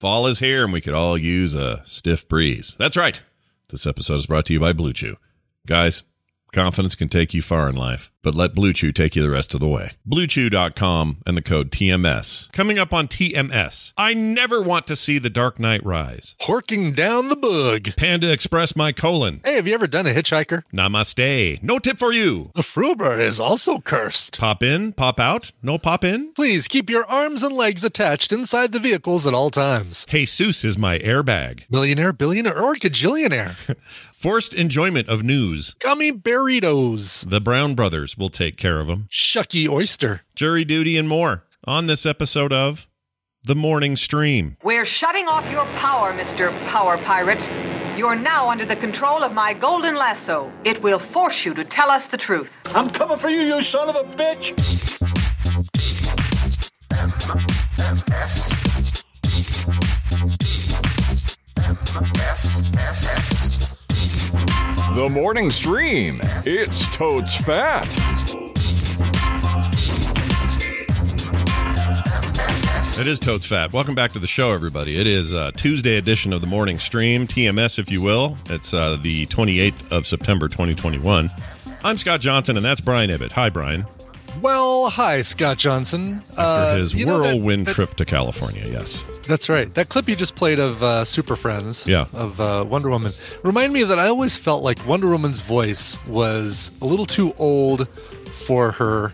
Fall is here and we could all use a stiff breeze. That's right. This episode is brought to you by Blue Chew. Guys, confidence can take you far in life, but let Blue Chew take you the rest of the way. BlueChew.com and the code TMS. Coming up on TMS, I never want to see the Dark Knight rise. Horking down the bug. Panda Express my colon. Hey, have you ever done a hitchhiker? Namaste. No tip for you. The Fruber is also cursed. Pop in, pop out, no pop in. Please keep your arms and legs attached inside the vehicles at all times. Jesus is my airbag. Millionaire, billionaire, or gajillionaire. Forced enjoyment of news. Gummy burritos. The Brown Brothers will take care of them. Shucky oyster. Jury duty and more on this episode of The Morning Stream. We're shutting off your power, Mr. Power Pirate. You are now under the control of my golden lasso. It will force you to tell us the truth. I'm coming for you, you son of a bitch! The morning stream. It's totes fat. It is Totes Fat. Welcome back to the show, everybody. It is uh, Tuesday edition of the morning stream, TMS, if you will. It's uh, the 28th of September, 2021. I'm Scott Johnson, and that's Brian Ibbott. Hi, Brian. Well, hi, Scott Johnson. After Uh, his know that- whirlwind that- trip to California, yes. That's right. That clip you just played of uh, Super Friends, Yeah. of uh, Wonder Woman, remind me that I always felt like Wonder Woman's voice was a little too old for her,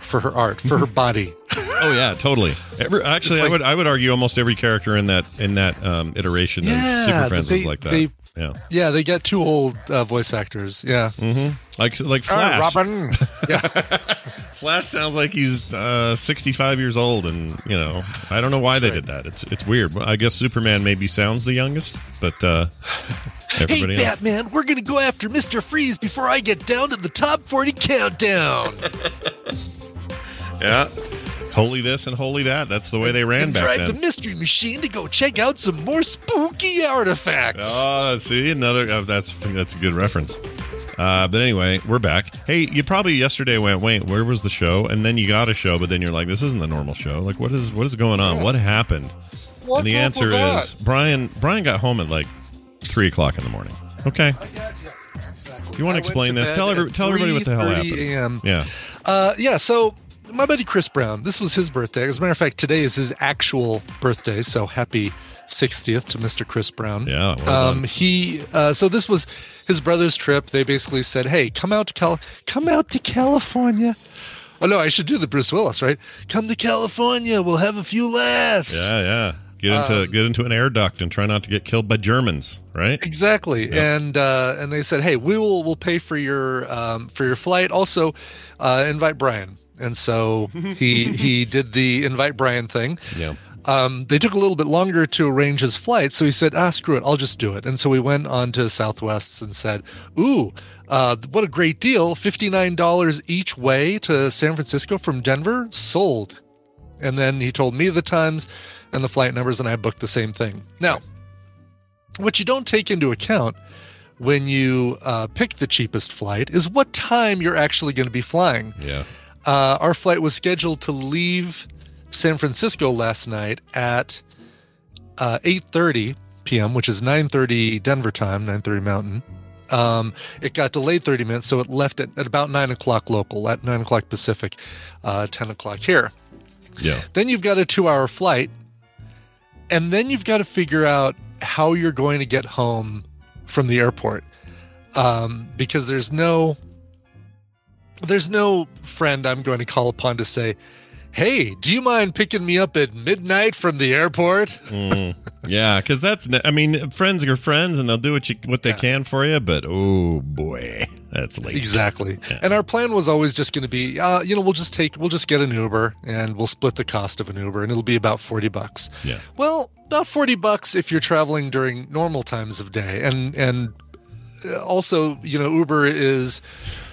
for her art, for her body. Oh yeah, totally. Every, actually, It's I would I would argue almost every character in that in that um, iteration Yeah, of Super Friends was like that. they- yeah, yeah, they get too old uh, voice actors. Yeah, like like Ah, Flash. Robin. yeah, Flash sounds like he's uh, 65 years old, and you know I don't know why they did that. It's it's weird. I guess Superman maybe sounds the youngest, but uh, Hey, everybody else. Batman, we're gonna go after Mister Freeze before I get down to the top forty countdown. Yeah, holy this and holy that. That's the way they ran and back drive then. the mystery machine to go check out some more spooky artifacts. Oh, see another. Oh, that's that's a good reference. Uh, but anyway, we're back. Hey, you probably yesterday went, wait, where was the show? And then you got a show, but then you're like, this isn't the normal show. Like, what is what is going on? What happened? What's and the answer is Brian. Brian got home at like three o'clock in the morning. Okay, you want to explain this? Tell every, tell everybody what the hell happened. Yeah. Uh, yeah, so my buddy Chris Brown, this was his birthday. As a matter of fact, today is his actual birthday, so happy 60th to Mr. Chris Brown. Yeah, well um, he uh, so this was his brother's trip. They basically said, "Hey, come out to Cal- come out to California." Oh no, I should do the Bruce Willis, right? Come to California, we'll have a few laughs. Yeah, yeah. Get into Um, get into an air duct and try not to get killed by Germans, right? Exactly, and uh, and they said, "Hey, we will we'll pay for your um, for your flight. Also, uh, invite Brian." And so he he did the invite Brian thing. Yeah. Um, they took a little bit longer to arrange his flight, so he said, "Ah, screw it, I'll just do it." And so we went on to Southwest and said, "Ooh, uh, what a great deal! Fifty nine dollars each way to San Francisco from Denver, sold." And then he told me the times and the flight numbers, and I booked the same thing. Now, what you don't take into account when you uh, pick the cheapest flight is what time you're actually going to be flying. Yeah. Uh, our flight was scheduled to leave San Francisco last night at uh, 8:30 p.m., which is 9:30 Denver time, 9:30 Mountain. Um, it got delayed 30 minutes, so it left at, at about nine o'clock local, at nine o'clock Pacific, uh, 10 o'clock here. Yeah. Then you've got a two hour flight. And then you've got to figure out how you're going to get home from the airport. Um, because there's no there's no friend I'm going to call upon to say, Hey, do you mind picking me up at midnight from the airport? Mm. Yeah, because that's. I mean, friends are friends, and they'll do what you what they can for you. But oh boy, that's late. Exactly. And our plan was always just going to be, uh, you know, we'll just take, we'll just get an Uber and we'll split the cost of an Uber and it'll be about 40 bucks. Yeah. Well, about 40 bucks if you're traveling during normal times of day. And, and, also, you know, Uber is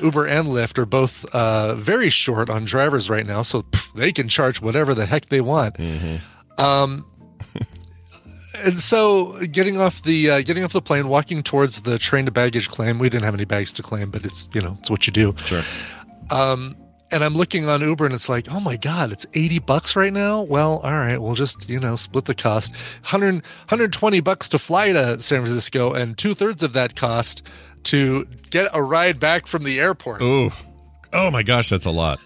Uber and Lyft are both uh, very short on drivers right now, so pff, they can charge whatever the heck they want. Um, and so getting off the uh, getting off the plane, walking towards the train to baggage claim. We didn't have any bags to claim, but it's you know it's what you do. Sure. Um, and I'm looking on Uber, and it's like, oh my god, it's 80 bucks right now. Well, all right, we'll just you know split the cost. 100 120 bucks to fly to San Francisco, and two thirds of that cost to get a ride back from the airport. Oh, oh my gosh, that's a lot.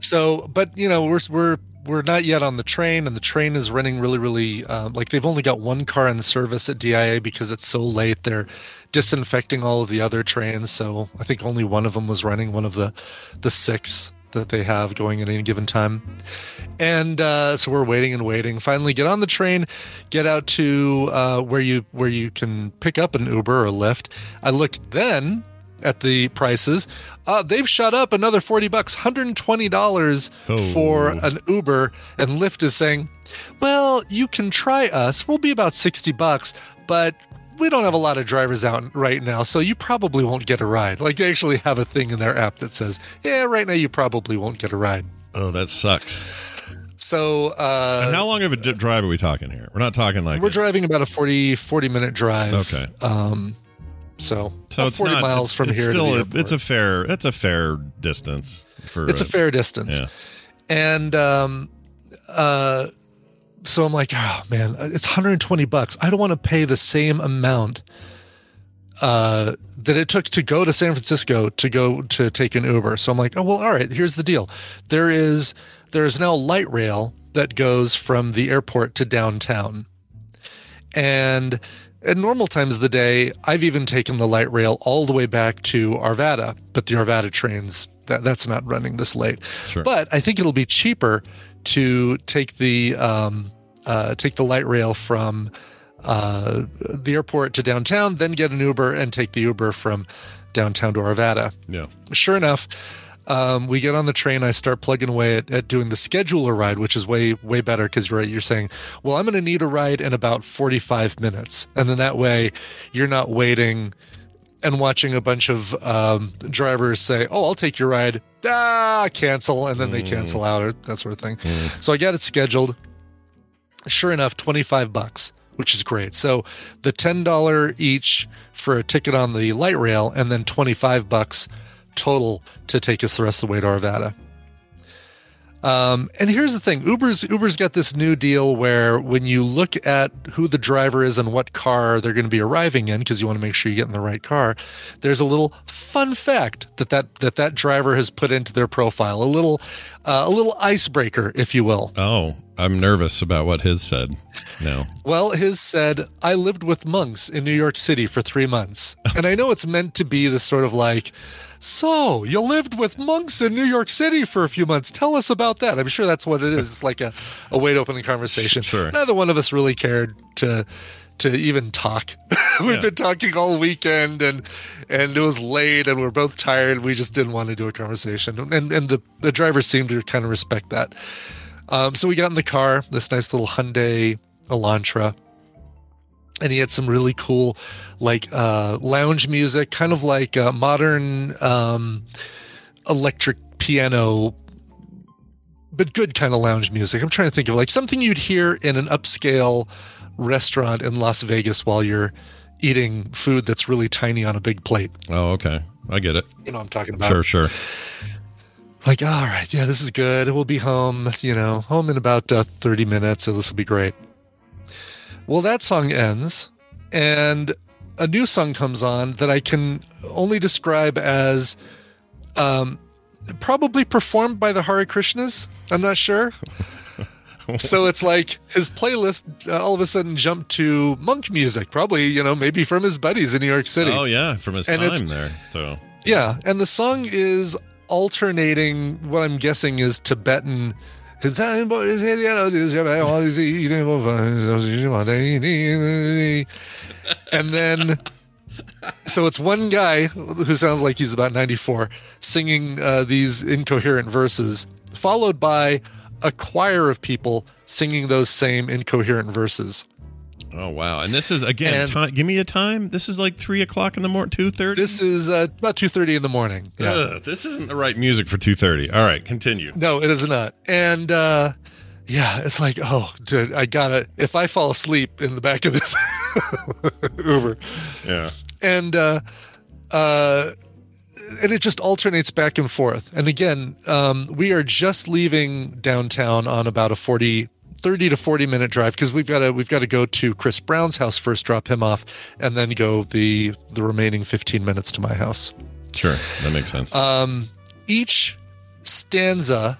So, but you know, we're we're we're not yet on the train, and the train is running really, really um, like they've only got one car in service at DIA because it's so late. They're disinfecting all of the other trains, so I think only one of them was running. One of the the six that they have going at any given time, and uh, so we're waiting and waiting. Finally, get on the train, get out to uh, where you where you can pick up an Uber or Lyft. I looked then at the prices. Uh, they've shot up another 40 bucks, $120 Oh. for an Uber. And Lyft is saying, well, you can try us. We'll be about 60 bucks, but we don't have a lot of drivers out right now, so you probably won't get a ride. Like they actually have a thing in their app that says, yeah, right now you probably won't get a ride. Oh, that sucks. So uh, and how long of a d- drive are we talking here? We're not talking like we're driving about a 40, 40 minute drive. Okay. Um, so so it's 40 not miles it's, from it's here Still, a, it's a fair. That's a fair distance for. it's a fair distance Yeah. and um uh so i'm like oh man it's 120 bucks i don't want to pay the same amount uh that it took to go to san francisco to go to take an uber so i'm like oh well all right here's the deal there is there is now light rail that goes from the airport to downtown and at normal times of the day, I've even taken the light rail all the way back to Arvada, but the Arvada trains that that's not running this late. Sure. But I think it'll be cheaper to take the um, uh, take the light rail from uh, the airport to downtown, then get an Uber and take the Uber from downtown to Arvada Yeah. sure enough, um, we get on the train. I start plugging away at, at doing the scheduler ride, which is way way better because you're right. You're saying, well, I'm going to need a ride in about 45 minutes, and then that way you're not waiting and watching a bunch of um, drivers say, "Oh, I'll take your ride." Ah, cancel, and then they cancel out or that sort of thing. So I got it scheduled. Sure enough, 25 bucks, which is great. So the $10 each for a ticket on the light rail and then 25 bucks total to take us the rest of the way to Arvada. Um, and here's the thing: Uber's Uber's got this new deal where when you look at who the driver is and what car they're going to be arriving in, because you want to make sure you get in the right car, there's a little fun fact that that that, that driver has put into their profile, a little uh, a little icebreaker, if you will. Oh, I'm nervous about what his said. No. Well, his said, I lived with monks in New York City for three months. And I know it's meant to be this sort of like, so you lived with monks in New York City for a few months. Tell us about that. I'm sure that's what it is. It's like a, a way to open a conversation. Sure. Neither one of us really cared to to even talk. We've Yeah. been talking all weekend and and it was late and we're both tired. We just didn't want to do a conversation. And and the, the driver seemed to kind of respect that. Um, so we got in the car, this nice little Hyundai Elantra, and he had some really cool, like uh, lounge music, kind of like uh, modern um, electric piano, but good kind of lounge music. I'm trying to think of like something you'd hear in an upscale restaurant in Las Vegas while you're eating food that's really tiny on a big plate. Oh, okay. I get it. You know what I'm talking about? Sure, sure. like, all right, yeah, this is good. We'll be home, you know, home in about uh, 30 minutes, so this will be great. Well, that song ends, and a new song comes on that I can only describe as um, probably performed by the Hare Krishnas. I'm not sure. So it's like his playlist uh, all of a sudden jumped to monk music, probably you know maybe from his buddies in New York City. Oh yeah, from his And time there. So Yeah, and the song is alternating what I'm guessing is Tibetan. And then, so it's one guy who sounds like he's about 94 singing uh, these incoherent verses, followed by a choir of people singing those same incoherent verses. Oh wow! And this is again. And- time, give me a time. This is like three o'clock in the morning. Two thirty. This is uh, about 2.30 in the morning. Yeah. Ugh, this isn't the right music for two thirty. All right, continue. No, it is not. And uh yeah, it's like, oh, dude, I gotta. If I fall asleep in the back of this Uber, Yeah. and uh, uh, and it just alternates back and forth. And again, um, we are just leaving downtown on about a 40, 30 to forty minute drive because we've got to we've got to go to Chris Brown's house first, drop him off, and then go the the remaining fifteen minutes to my house. Sure, that makes sense. Um, each stanza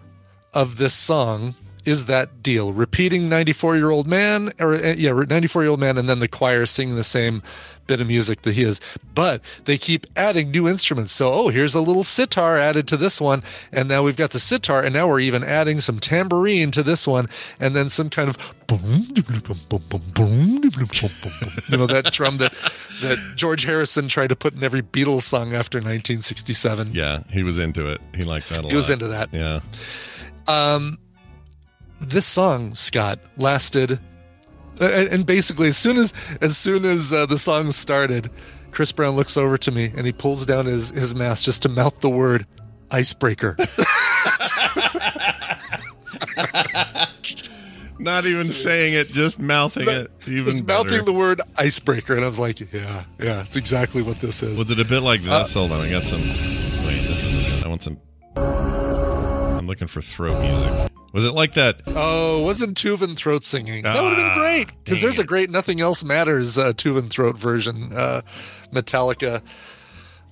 of this song is that deal repeating 94 year old man or uh, yeah 94 year old man and then the choir singing the same bit of music that he is but they keep adding new instruments so oh here's a little sitar added to this one and now we've got the sitar and now we're even adding some tambourine to this one and then some kind of boom, boom, boom, boom, boom, boom, boom, boom. you know that drum that that George Harrison tried to put in every Beatles song after 1967 yeah, he was into it. He liked that a lot. he was into that Yeah. um, this song, Scott, lasted, and and basically as soon as as soon as uh, the song started, Chris Brown looks over to me and he pulls down his his mask just to mouth the word icebreaker. Not even saying it, just mouthing it. Even just better. mouthing the word icebreaker, and I was like, yeah, yeah, it's exactly what this is. Was it a bit like Uh, this? Hold on, I got some. Wait, this isn't it. I want some. I'm looking for throat music. Was it like that? Oh, wasn't Tuvan throat singing? That would have Ah, been great because there's a great "Nothing Else Matters" uh, Tuvan throat version, uh, Metallica.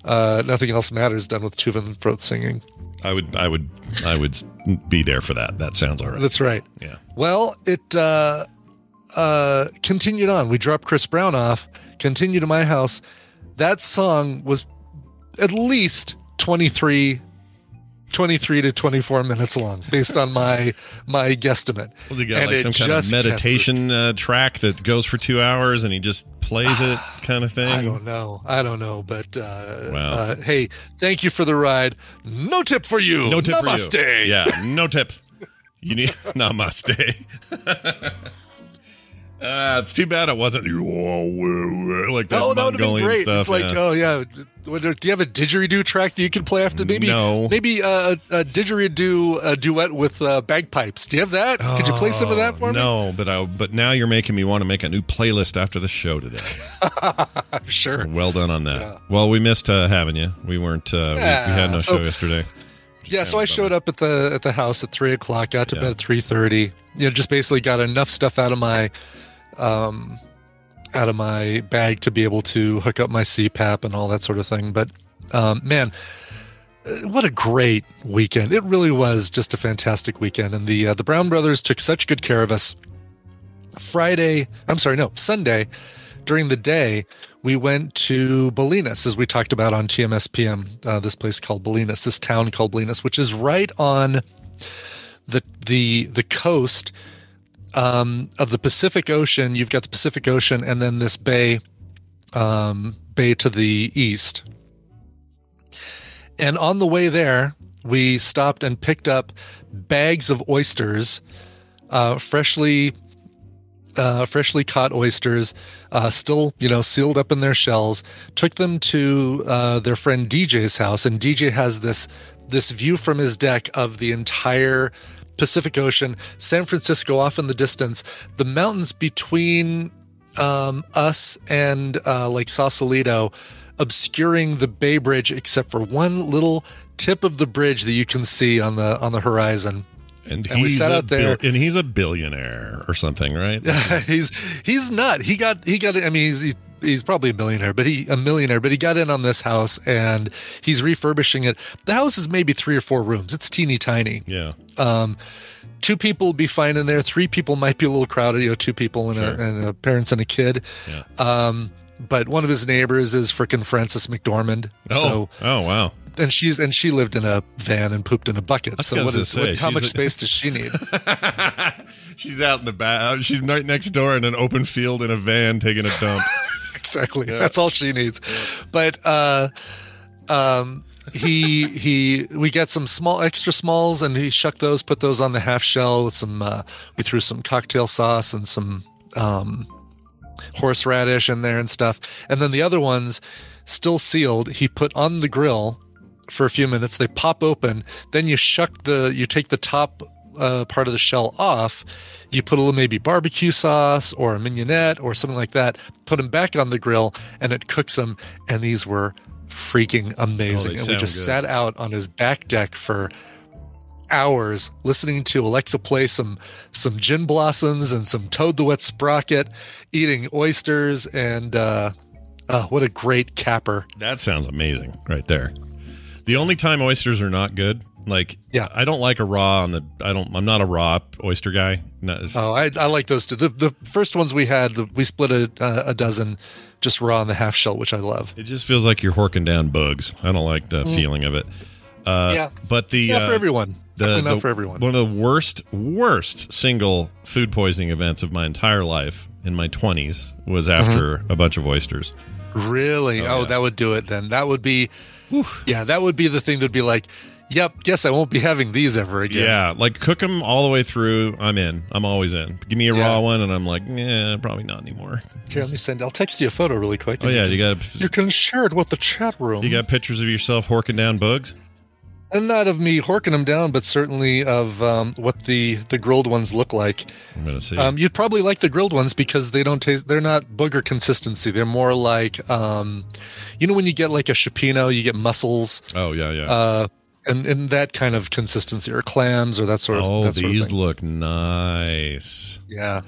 Uh, "Nothing Else Matters" done with Tuvan throat singing. I would, I would, I would be there for that. That sounds alright. That's right. Yeah. Well, it uh, uh, continued on. We dropped Chris Brown off, Continue to my house. That song was at least 23, 23 to 24 minutes long based on my my guesstimate. Was he got And like some kind of meditation uh, track that goes for two hours and he just plays it, kind of thing? I don't know. I don't know, but uh, Wow. uh, hey, thank you for the ride. No tip for you. No tip Namaste. for you. Yeah, no tip. You need namaste. uh, it's too bad it wasn't like that Oh, that would have been great. stuff. it's like, yeah. oh yeah. Do you have a didgeridoo track that you can play after? Maybe, No. maybe uh, a, a didgeridoo uh duet with uh, bagpipes. Do you have that? Could you play some of that for me? Oh, no, but I, but now you're making me want to make a new playlist after the show today. Sure. Well done on that. Well, we missed uh, having you. We weren't. Uh, we, we had no so- show yesterday. Yeah, so I showed up at the at the house at three o'clock. Got to Yeah. bed at three thirty. You know, just basically got enough stuff out of my, um, out of my bag to be able to hook up my CPAP and all that sort of thing. But, um, man, uh, what a great weekend! It really was just a fantastic weekend, and the uh, the Brown brothers took such good care of us. Friday, I'm sorry, no, Sunday, during the day, we went to Bolinas, as we talked about on TMSPM, uh, this place called Bolinas, this town called Bolinas, which is right on the the the coast um, of the Pacific Ocean. You've got the Pacific Ocean, and then this bay, um, bay to the east. And on the way there, we stopped and picked up bags of oysters, uh, freshly uh, freshly caught oysters, uh, still you know sealed up in their shells. Took them to uh, their friend DJ's house, and DJ has this this view from his deck of the entire Pacific Ocean, San Francisco off in the distance, the mountains between um, us and uh, Lake Sausalito, obscuring the Bay Bridge, except for one little tip of the bridge that you can see on the on the horizon. And, And we he's sat out there- bil- and he's a billionaire or something, right? he's he's not. He got he got. I mean, he's he's probably a millionaire, but he a millionaire, but he got in on this house and he's refurbishing it. The house is maybe three or four rooms. It's teeny tiny. yeah. Um, two people be fine in there. Three people might be a little crowded. You know, two people and, Sure. a, and a parents and a kid. Yeah. Um, but one of his neighbors is frickin' Frances McDormand. Oh, So oh wow. and she's and she lived in a van and pooped in a bucket. So what is what, how she's much a- space does she need? She's out in the back. She's right next door in an open field in a van taking a dump. exactly. That's all she needs. But uh um he he we get some small extra smalls and he shucked those, put those on the half shell with some uh we threw some cocktail sauce and some um horseradish in there and stuff. And then the other ones still sealed, he put on the grill for a few minutes. They pop open. Then you shuck the, you take the top uh, part of the shell off. You put a little maybe barbecue sauce or a mignonette or something like that. Put them back on the grill, and it cooks them. And these were freaking amazing. Oh, and we just good. sat out on his back deck for hours listening to Alexa play some some gin blossoms and some Toad the Wet Sprocket, eating oysters and uh, oh, what a great capper! That sounds amazing right there. The only time oysters are not good, like Yeah. I don't like a raw on the. I don't. I'm not a raw oyster guy. No, Oh, I, I like those too. The, the first ones we had, we split a, uh, a dozen just raw on the half shell, which I love. It just feels like you're horking down bugs. I don't like the feeling of it. Uh, yeah, but the it's not for uh, everyone. the, not the- for everyone. One of the worst, worst single food poisoning events of my entire life in my 20s was after a bunch of oysters. Really? Oh, yeah. that would do it then. That would be, yeah, that would be the thing that'd be like, yep, guess I won't be having these ever again. Yeah, like cook them all the way through. I'm in. I'm always in. Give me a Yeah. raw one, and I'm like, yeah, probably not anymore. Here, let me send. I'll text you a photo really quick. Oh yeah, can- you got you can share it with the chat room. you got pictures of yourself horking down bugs. and not of me horking them down, but certainly of um, what the the grilled ones look like. I'm gonna see. Um, you'd probably like the grilled ones because they don't taste. They're not booger consistency. They're more like, um, you know, when you get like a cioppino, you get mussels, oh yeah, yeah. uh, and and that kind of consistency, or clams, or that sort of. oh, that sort of these look nice. Yeah,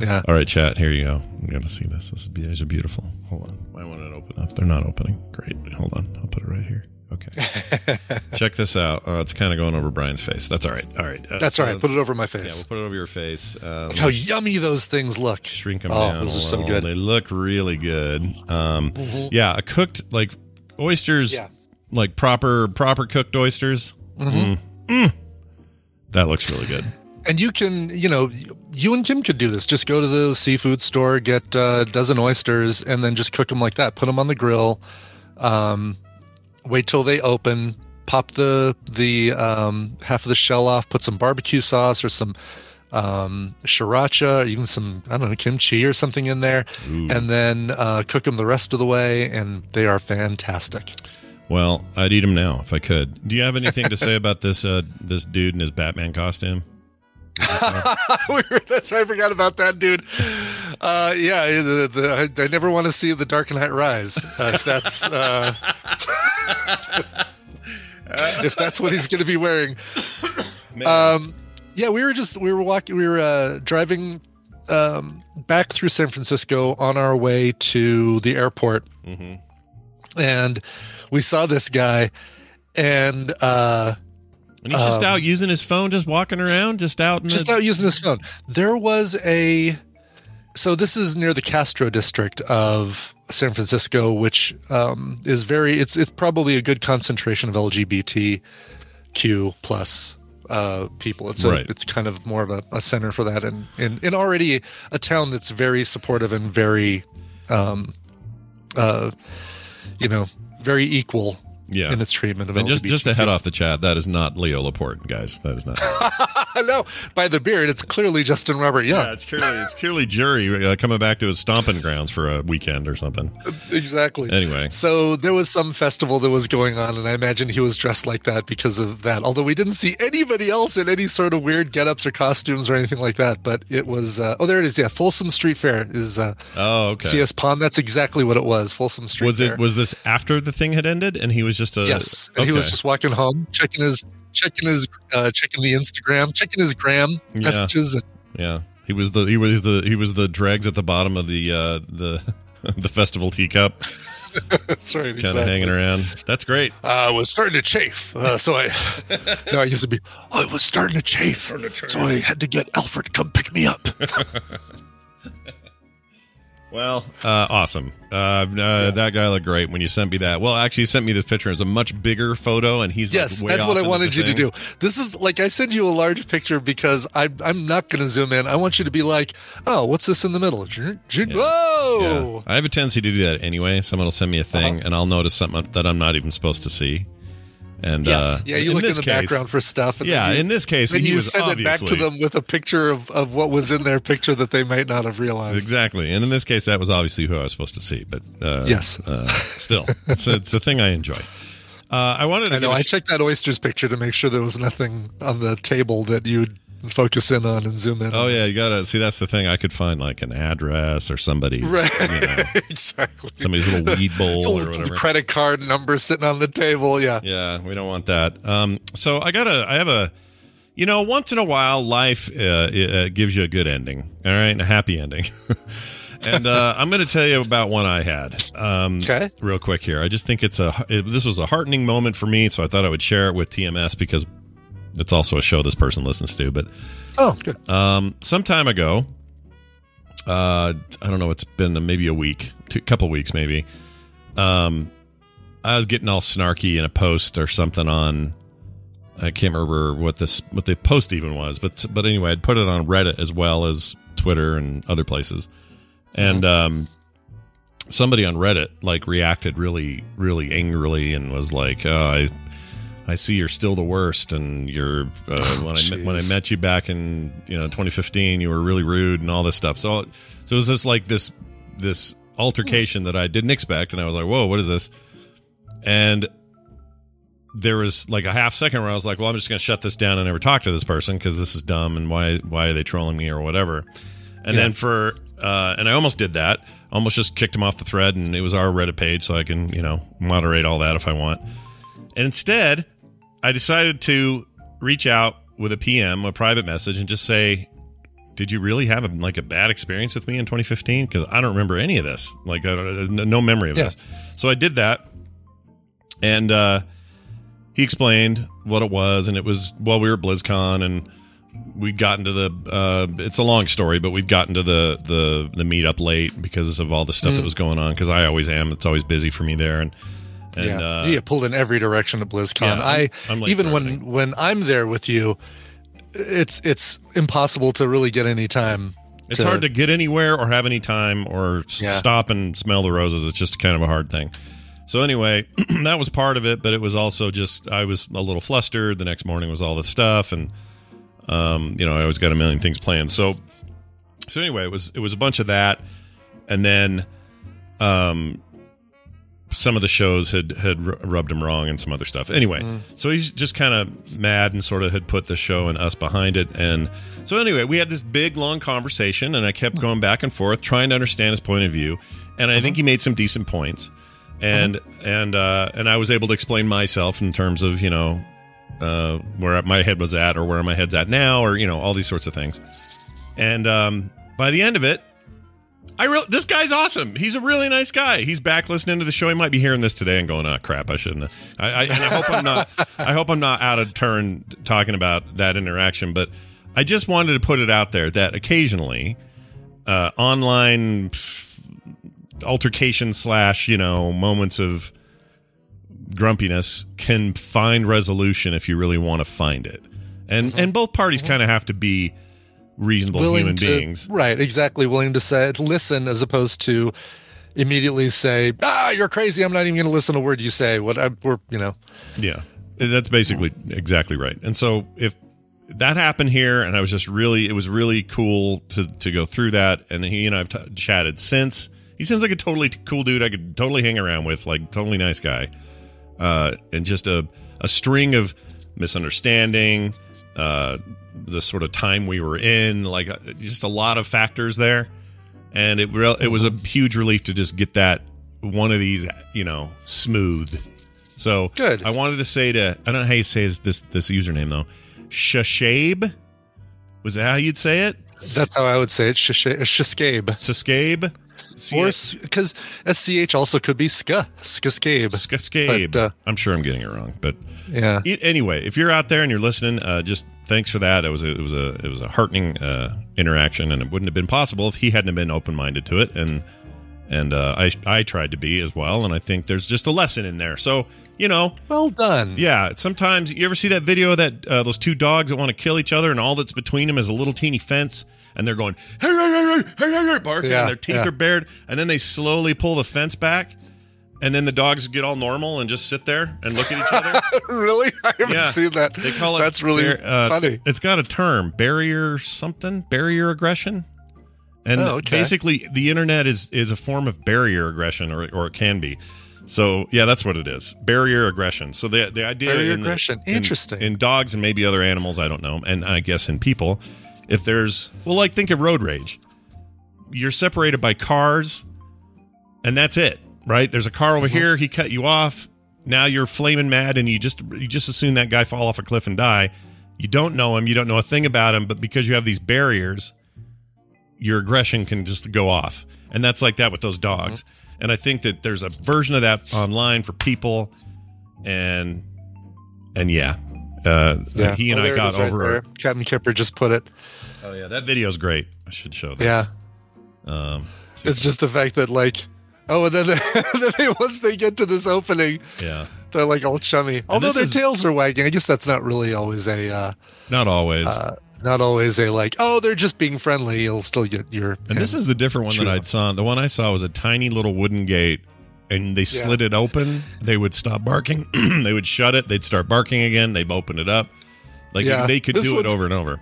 yeah. All right, chat. Here you go. I'm gonna see this. This is these are beautiful. Hold on. Why won't it open up? They're not opening. Great. Hold on. I'll put it right here. Okay. Check this out. Oh, it's kind of going over Brian's face. That's all right. All right. Uh, That's all right. Put it over my face. Yeah, we'll put it over your face. Um, Look how yummy those things look. shrink them oh, down. those are so good. They look really good. Um, Yeah, a cooked like oysters, Yeah. Like proper proper cooked oysters. Mm. Mm. That looks really good. And you can, you know, you and Kim could do this. Just go to the seafood store, get a dozen oysters, and then just cook them like that. Put them on the grill. Um, wait till they open. Pop the the um, half of the shell off. Put some barbecue sauce or some um, sriracha, or even some I don't know kimchi or something in there, and then uh, cook them the rest of the way. And they are fantastic. Well, I'd eat him now if I could. Do you have anything to say about this uh, this dude in his Batman costume? We were- That's right. I forgot about that, dude. Uh, yeah, the, the, I, I never want to see the Dark Knight Rise. Uh, if that's uh, if that's what he's going to be wearing. Um, yeah, we were just we were walking, we were uh, driving um, back through San Francisco on our way to the airport, and we saw this guy, and. uh And he's just out using his phone, just walking around, just out. In just the, out using his phone. There was a so this is near the Castro district of San Francisco, which um, is very it's it's probably a good concentration of LGBTQ plus uh, people. It's a, Right. it's kind of more of a, a center for that, and in in already a town that's very supportive and very, um, uh, you know, very equal. Yeah. in its treatment of And just just to head off the chat, that is not Leo Laporte, guys. That is not. no, by the beard, it's clearly Justin Robert Young. yeah, it's clearly it's clearly Jury uh, coming back to his stomping grounds for a weekend or something. exactly. Anyway. so there was some festival that was going on, and I imagine he was dressed like that because of that. Although we didn't see anybody else in any sort of weird get-ups or costumes or anything like that. But it was uh, oh, there it is. Yeah, Folsom Street Fair is uh, Oh, okay. CS Pond. That's exactly what it was. Folsom Street. was Fair. it was this after the thing had ended and he was just a yes, and he was just walking home, checking his checking his uh, checking the Instagram, checking his gram Yeah. messages. And, yeah he was the he was the he was the dregs at the bottom of the uh the the festival teacup That's right. kind Exactly. of hanging around. That's great. I was starting to chafe. Uh, so I, no, I used to be, I was starting to chafe. So I had to get Alfred to come pick me up. Well, uh, awesome. Uh, uh, That guy looked great when you sent me that. Well, actually, you sent me this picture. It's a much bigger photo, and he's yes, like way that's what I wanted you to do. This is like, I send you a large picture because I, I'm not going to zoom in. I want you to be like, oh, what's this in the middle? Whoa. Yeah. I have a tendency to do that anyway. Someone will send me a thing, Uh-huh. and I'll notice something that I'm not even supposed to see. And Yes. uh, yeah, you look in this the case- background for stuff. and Yeah, then you, in this case, then he you was send it back to them with a picture of, of what was in their picture that they might not have realized. Exactly, and in this case, that was obviously who I was supposed to see. But uh, Yes. uh, still, it's a, it's a thing I enjoy. Uh, I wanted to. I know. give a I checked that oysters picture to make sure there was nothing on the table that you'd focus in on and zoom in. Oh yeah, you gotta see. That's the thing. I could find like an address or somebody's, Right. you know, exactly. somebody's little weed bowl or whatever. credit card number sitting on the table. Yeah. Yeah, we don't want that. Um, so I gotta. I have a, you know, once in a while, life uh, uh, gives you a good ending. All right, a happy ending. and uh, I'm going to tell you about one I had. Um, Okay. Real quick here. I just think it's a, it, this was a heartening moment for me, so I thought I would share it with TMS because it's also a show this person listens to. But Oh, good. um, some time ago, uh, I don't know, it's been maybe a week, a couple weeks maybe. Um, I was getting all snarky in a post or something on. I can't remember what this what the post even was, but but anyway, I'd put it on Reddit as well as Twitter and other places, and um, somebody on Reddit like reacted really really angrily and was like, oh, "I I see you're still the worst, and you're uh, when I met, when I met you back in you know 2015, you were really rude and all this stuff." So so it was just like this this altercation that I didn't expect, and I was like, "Whoa, what is this?" And there was like a half second where I was like, "Well, I'm just going to shut this down and never talk to this person because this is dumb and why why are they trolling me or whatever." And then for uh, and I almost did that, almost just kicked him off the thread, and it was our Reddit page, so I can you know moderate all that if I want. And instead, I decided to reach out with a PM, a private message, and just say, "Did you really have a, like a bad experience with me in 2015? Because I don't remember any of this. Like, no memory of Yeah. this." So I did that, and uh, he explained what it was, and it was while we were at BlizzCon, and we'd gotten to the. Uh, it's a long story, but we'd gotten to the the the meetup late because of all the stuff that was going on. Because I always am. It's always busy for me there, and and yeah. uh, you get pulled in every direction at BlizzCon. Yeah, I'm- I I'm even when when I'm there with you, it's it's impossible to really get any time. It's hard to get anywhere or have any time or Yeah. stop and smell the roses. It's just kind of a hard thing. So anyway, that was part of it, but it was also just I was a little flustered. The next morning was all this stuff, and um, you know I always got a million things planned. So so anyway, it was it was a bunch of that, and then um, some of the shows had had ru- rubbed him wrong and some other stuff. Anyway, so he's just kind of mad and sort of had put the show and us behind it. And so anyway, we had this big long conversation, and I kept going back and forth trying to understand his point of view. And I think he made some decent points, and and uh, and I was able to explain myself in terms of you know uh, where my head was at or where my head's at now, or you know all these sorts of things. And um, by the end of it, I really this guy's awesome. He's a really nice guy. He's back listening to the show. He might be hearing this today and going, "Oh crap, I shouldn't." Have. I, I and I hope I'm not. I hope I'm not out of turn talking about that interaction. But I just wanted to put it out there that occasionally, uh, online pff, altercation slash you know moments of grumpiness can find resolution if you really want to find it, and and both parties kind of have to be reasonable human to, beings. right? Exactly, willing to say listen as opposed to immediately say, "Ah, you're crazy. I'm not even going to listen to a word you say." What I, we're you know, Yeah, that's basically exactly right. And so if that happened here, and I was just really, it was really cool to to go through that. And he and I've t- chatted since. He seems like a totally cool dude. I could totally hang around with, like totally nice guy. Uh, and just a a string of misunderstanding, uh, the sort of time we were in, like uh, just a lot of factors there. And it real it was a huge relief to just get that one of these, you know, smooth. So Good. I wanted to say to I don't know how you say this this username though. Shashabe? Was that how you'd say it? that's how I would say it. Sascabe? See or because SCH also could be ska. Skascabe. But, uh, I'm sure I'm getting it wrong, but Yeah. Anyway, if you're out there and you're listening, uh, just thanks for that. It was a, it was a it was a heartening uh, interaction, and it wouldn't have been possible if he hadn't been open minded to it, and and uh, I I tried to be as well, and I think there's just a lesson in there. So you know, Well done. yeah. Sometimes you ever see that video that uh, those two dogs that want to kill each other, and all that's between them is a little teeny fence, and they're going hey hey hey hey hey, hey barking, Yeah, and their teeth yeah. are bared, and then they slowly pull the fence back. And then the dogs get all normal and just sit there and look at each other. really? I haven't Yeah. seen that. They call it. That's really uh, funny. It's, it's got a term, barrier something, barrier aggression, and Oh, okay. basically the internet is is a form of barrier aggression, or or it can be. So yeah, that's what it is, barrier aggression. So the the idea Barrier in the- aggression. in- Interesting. in dogs and maybe other animals, I don't know, and I guess in people, if there's well, like think of road rage. You're separated by cars, and that's it, right? There's a car over here. He cut you off. Now you're flaming mad, and you just you just assume that guy fall off a cliff and die. You don't know him. You don't know a thing about him, but because you have these barriers, your aggression can just go off, and that's like that with those dogs. And I think that there's a version of that online for people, and and yeah, uh, Yeah. he and Oh, I got right over. there. Captain Kipper just put it. Oh yeah, that video's great. I should show this. Yeah. Um, It's just the fact that like, oh, and then, then they, once they get to this opening, yeah. they're like all chummy. Although their is- tails are wagging. I guess that's not really always a, uh, Not always. uh, not always a like. Oh, they're just being friendly. You'll still get your. And this is the different one that. I saw. The one I saw was a tiny little wooden gate, and they slid it open. They would stop barking. they would shut it. They'd start barking again. They'd open it up. Like Yeah, they could this do it over and over.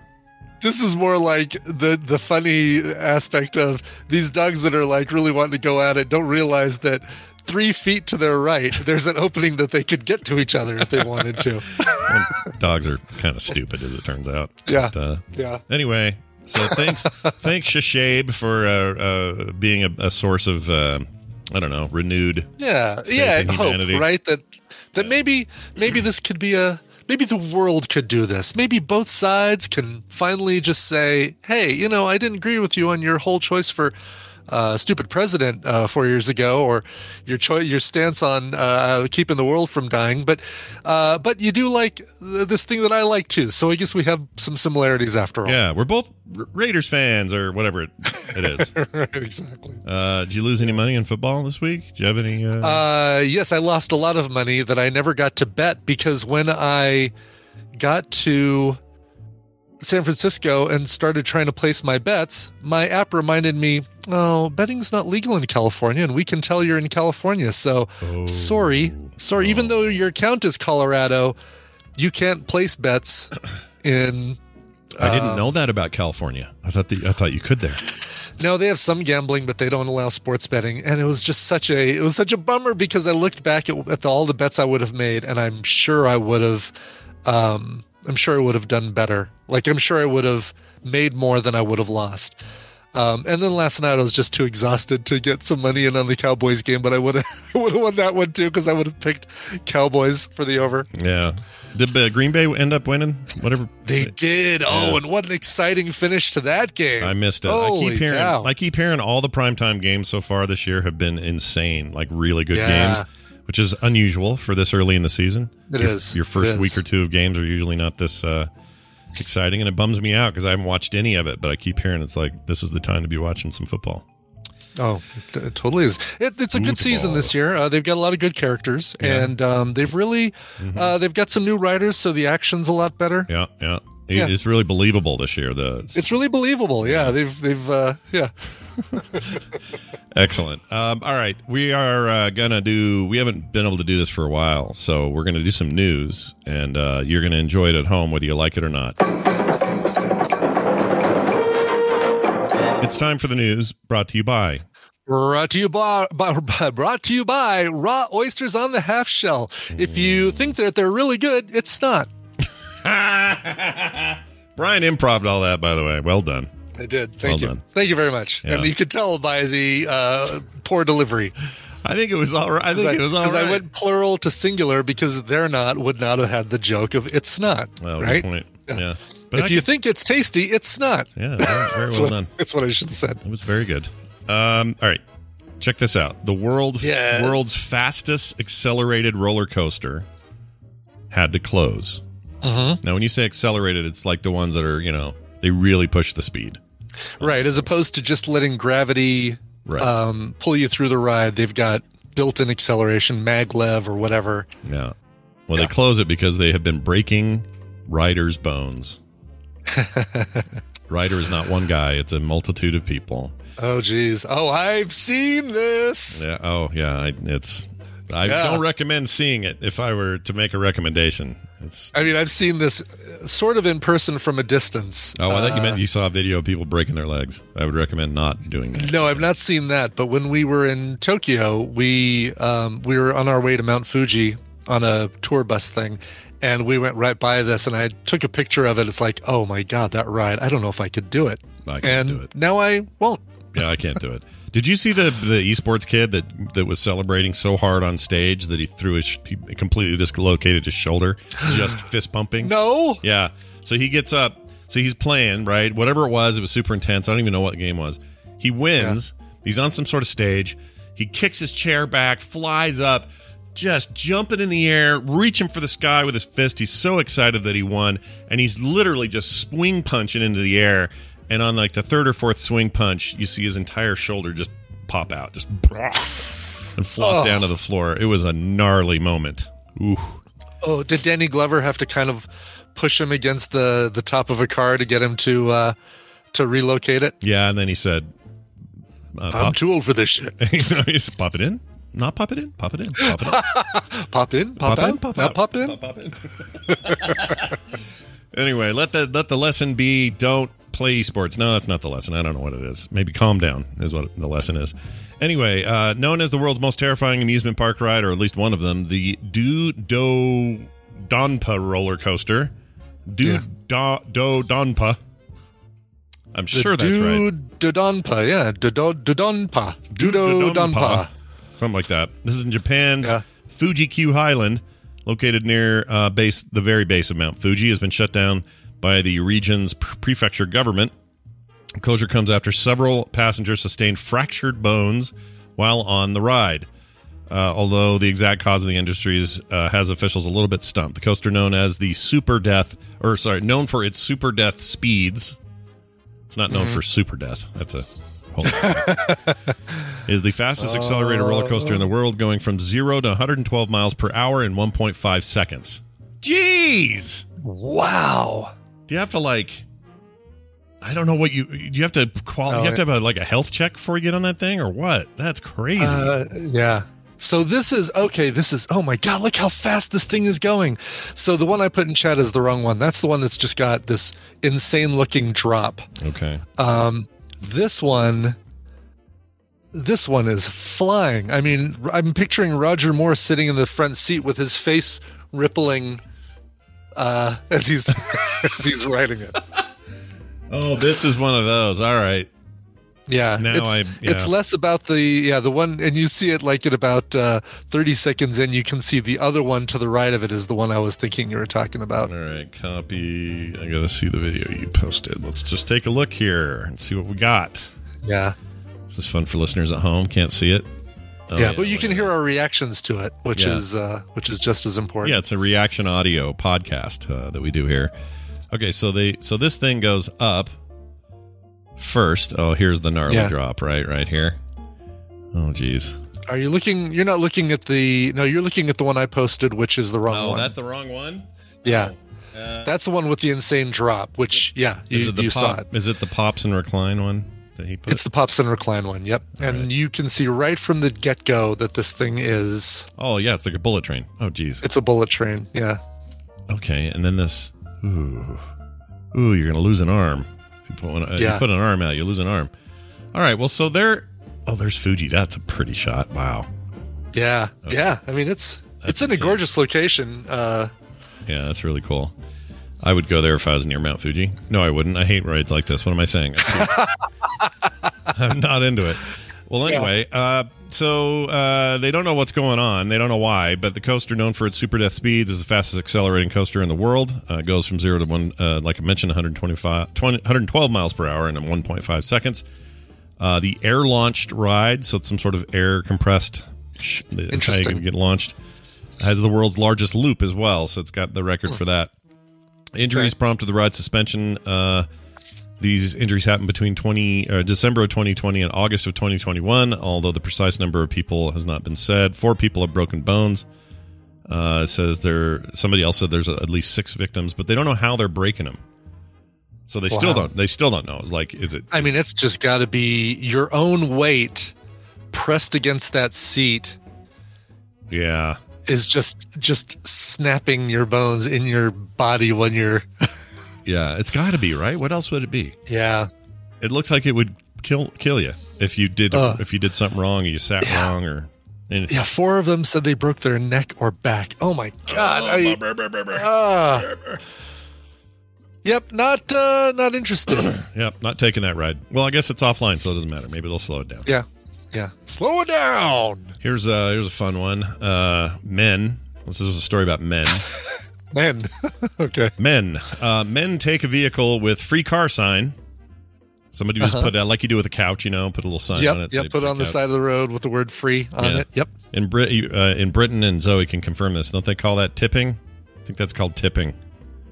This is more like the the funny aspect of these dogs that are like really wanting to go at it don't realize that three feet to their right there's an opening that they could get to each other if they wanted to. Well, dogs are kind of stupid, as it turns out. Yeah. But, uh, Yeah. anyway, so thanks, thanks Shashabe for uh, uh, being a, a source of uh, I don't know renewed. Yeah, yeah, hope, right? That that maybe maybe this could be a maybe the world could do this. Maybe both sides can finally just say, "Hey, you know, I didn't agree with you on your whole choice for uh, stupid president uh, four years ago, or your choice, your stance on uh, keeping the world from dying. But uh, but you do like th- this thing that I like too. So I guess we have some similarities after all. Yeah, we're both R- Raiders fans or whatever it, it is. right, exactly. uh, did you lose any money in football this week? Do you have any? Uh, Uh, yes, I lost a lot of money that I never got to bet because when I got to San Francisco and started trying to place my bets, my app reminded me, "Oh, betting's not legal in California, and we can tell you're in California. So, sorry, sorry. Even though your account is Colorado, you can't place bets in." I didn't uh, know that about California. I thought that I thought you could there. No, they have some gambling, but they don't allow sports betting. And it was just such a it was such a bummer because I looked back at, at the, all the bets I would have made, and I'm sure I would have, um, I'm sure I would have done better. Like I'm sure I would have made more than I would have lost. Um, and then last night I was just too exhausted to get some money in on the Cowboys game, but I would have would have won that one too because I would have picked Cowboys for the over. Yeah. Did uh, Green Bay end up winning? Whatever. They did. Oh, and what an exciting finish to that game! I missed it. I Holy keep hearing. cow. I keep hearing all the primetime games so far this year have been insane, like really good Yeah. games, which is unusual for this early in the season. It your, is. Your first is. week or two of games are usually not this uh, exciting, and it bums me out because I haven't watched any of it. But I keep hearing it's like this is the time to be watching some football. Oh, it, it totally is. It, it's a good season this year. Uh, they've got a lot of good characters, and um, they've really uh, they've got some new writers, so the action's a lot better. Yeah, yeah. It- Yeah. It's really believable this year. The It's really believable. Yeah, they've they've uh, yeah. Excellent. Um, all right, we are uh, gonna do. We haven't been able to do this for a while, so we're gonna do some news, and uh, you're gonna enjoy it at home, whether you like it or not. It's time for the news, brought to you by. Brought to you by, by brought to you by raw oysters on the half shell. If you think that they're really good, it's not. Brian improved all that, by the way. Well done. I did. Thank Well you. done. Thank you very much. Yeah. And you could tell by the uh, poor delivery. I think it was all right. I think it was all Because. I went plural to singular because they're not would not have had the joke of it's not. well, right? good point. Yeah, But if I you could- think it's tasty, it's not. yeah, very, very well what, done. That's what I should have said. It was very good. Um, all right. Check this out. The world Yeah. world's fastest accelerated roller coaster had to close. Mhm. Now, when you say accelerated, it's like the ones that are, you know, they really push the speed. Right, as opposed to just letting gravity Right. um, pull you through the ride, they've got built-in acceleration, maglev or whatever. Yeah. Well, they close it because they have been breaking riders' bones. Rider is not one guy; it's a multitude of people. Oh, geez. Oh, I've seen this. Yeah. Oh, yeah. I, it's. I Yeah. don't recommend seeing it. If I were to make a recommendation, it's. I mean, I've seen this uh, sort of in person from a distance. Oh, I thought you Uh, meant you saw a video of people breaking their legs. I would recommend not doing that. No, I've not seen that. But when we were in Tokyo, we um, we were on our way to Mount Fuji on a tour bus thing, and we went right by this, and I took a picture of it. It's like, oh my god, that ride! I don't know if I could do it. I can't and do it. now I won't. Yeah, I can't do it. Did you see the the esports kid that that was celebrating so hard on stage that he threw his he completely dislocated his shoulder, just fist pumping? No. Yeah. So he gets up. So he's playing, right? Whatever it was, it was super intense. I don't even know what the game was. He wins. He's on some sort of stage. He kicks his chair back, flies up, just jumping in the air, reaching for the sky with his fist. He's so excited that he won. And he's literally just swing punching into the air. And on like the third or fourth swing punch, you see his entire shoulder just pop out, just and flop Oh. down to the floor. It was a gnarly moment. Ooh. Oh, did Danny Glover have to kind of push him against the the top of a car to get him to uh, to relocate it? Yeah, and then he said, uh, I'm too old for this shit. he said, pop it in. Not pop it in. Pop it in. Pop it in. Pop in, pop, out, pop out. pop in. Pop in. anyway, let the let the lesson be: don't play esports. No, that's not the lesson. I don't know what it is. Maybe calm down is what the lesson is. Anyway, uh, known as the world's most terrifying amusement park ride, or at least one of them, the Do Do Donpa roller coaster. Do Yeah. Do Do Donpa. I'm The sure that's right. Dodonpa, yeah, Dodo- Dodonpa, Dudo Donpa. something like that. This is in Japan's Yeah. Fuji Q Highland, located near uh, base the very base of Mount Fuji, has been shut down by the region's prefecture government. Closure comes after several passengers sustained fractured bones while on the ride. Uh, although the exact cause of the industries uh, has officials a little bit stumped. The coaster, known as the Super Death, or sorry, known for its Super Death speeds, it's not known for Super Death. That's a whole is the fastest accelerated roller coaster in the world, going from zero to 112 miles per hour in 1.5 seconds. Jeez! Wow. Do you have to like? I don't know what you. Do you have to qual? Oh, you have to have a, like a health check before you get on that thing, or what? That's crazy. Uh, yeah. So this is okay. This is oh my god! Look how fast this thing is going. So the one I put in chat is the wrong one. That's the one that's just got this insane looking drop. okay. Um, this one, this one is flying. I mean, I'm picturing Roger Moore sitting in the front seat with his face rippling uh, as he's as he's writing it. Oh, this is one of those. All right. Yeah, Now it's, I- yeah. it's less about the yeah the one, and you see it like at about uh, 30 seconds in. You can see the other one to the right of it is the one I was thinking you were talking about. All right. Copy. I got to see the video you posted. Let's just take a look here and see what we got. Yeah, This is fun for listeners at home. Can't see it. Oh, yeah, but you can hear our reactions to it, which Yeah. is uh, which is just as important. Yeah, it's a reaction audio podcast uh, that we do here. Okay, so they so this thing goes up first. Oh, here's the gnarly Yeah. drop right right here. Oh, geez. Are you looking? You're not looking at the. No, you're looking at the one I posted, which is the wrong Oh, one. that the wrong one. yeah, Uh, that's the one with the insane drop. Which yeah, you, is it the you pop, saw it. Is it the pops and recline one that he put? It's the Pops and Recline one. Yep, and right. you can see right from the get go that this thing is. oh yeah, it's like a bullet train. Oh, geez. It's a bullet train. Yeah. Okay, and then this. Ooh, ooh, you're gonna lose an arm. If you put, one, uh, you put an arm out, you lose an arm. All right. Well, so there. Oh, there's Fuji. That's a pretty shot. Wow. Yeah, yeah. I mean, it's That's it's in insane. a gorgeous location. Uh, Yeah, that's really cool. I would go there if I was near Mount Fuji. No, I wouldn't. I hate rides like this. What am I saying? I'm not into it. Well, anyway, uh, so uh, they don't know what's going on. They don't know why, but the coaster, known for its super death speeds, is the fastest accelerating coaster in the world. Uh, goes from zero to one, uh, like I mentioned, 125, 20, 112 miles per hour in 1.5 seconds. Uh, the air launched ride, so it's some sort of air compressed. Sh- that's how you can get launched. Has the world's largest loop as well, so it's got the record for that. Injuries prompted the ride suspension. Uh, these injuries happened between 20 uh, December of 2020 and August of 2021. Although the precise number of people has not been said. Four people have broken bones. Uh, it says there. Somebody else said there's at least six victims, but they don't know how they're breaking them. So they still don't. They still don't know. It's like, is it? I mean, it's just got to be your own weight pressed against that seat yeah. Is just just snapping your bones in your body when you're Yeah, it's got to be right. What else would it be? yeah It looks like it would kill kill you if you did Ugh. if you did something wrong or you sat Yeah. wrong or. And, yeah four of them said they broke their neck or back oh my god I, ah. yep not uh not interested Yep, not taking that ride. Well, I guess it's offline, so it doesn't matter. Maybe they'll slow it down. yeah yeah slow it down Here's a here's a fun one. Uh, men. This is a story about men. men. okay men. Uh, men take a vehicle with free car sign. Somebody just put uh, like you do with a couch, you know, put a little sign on Uh-huh. yep it. say yep put free on the couch. side of the road with the word free on Yeah. it yep In Brit uh, in Britain and Zoe can confirm this. Don't they call that tipping? I think that's called tipping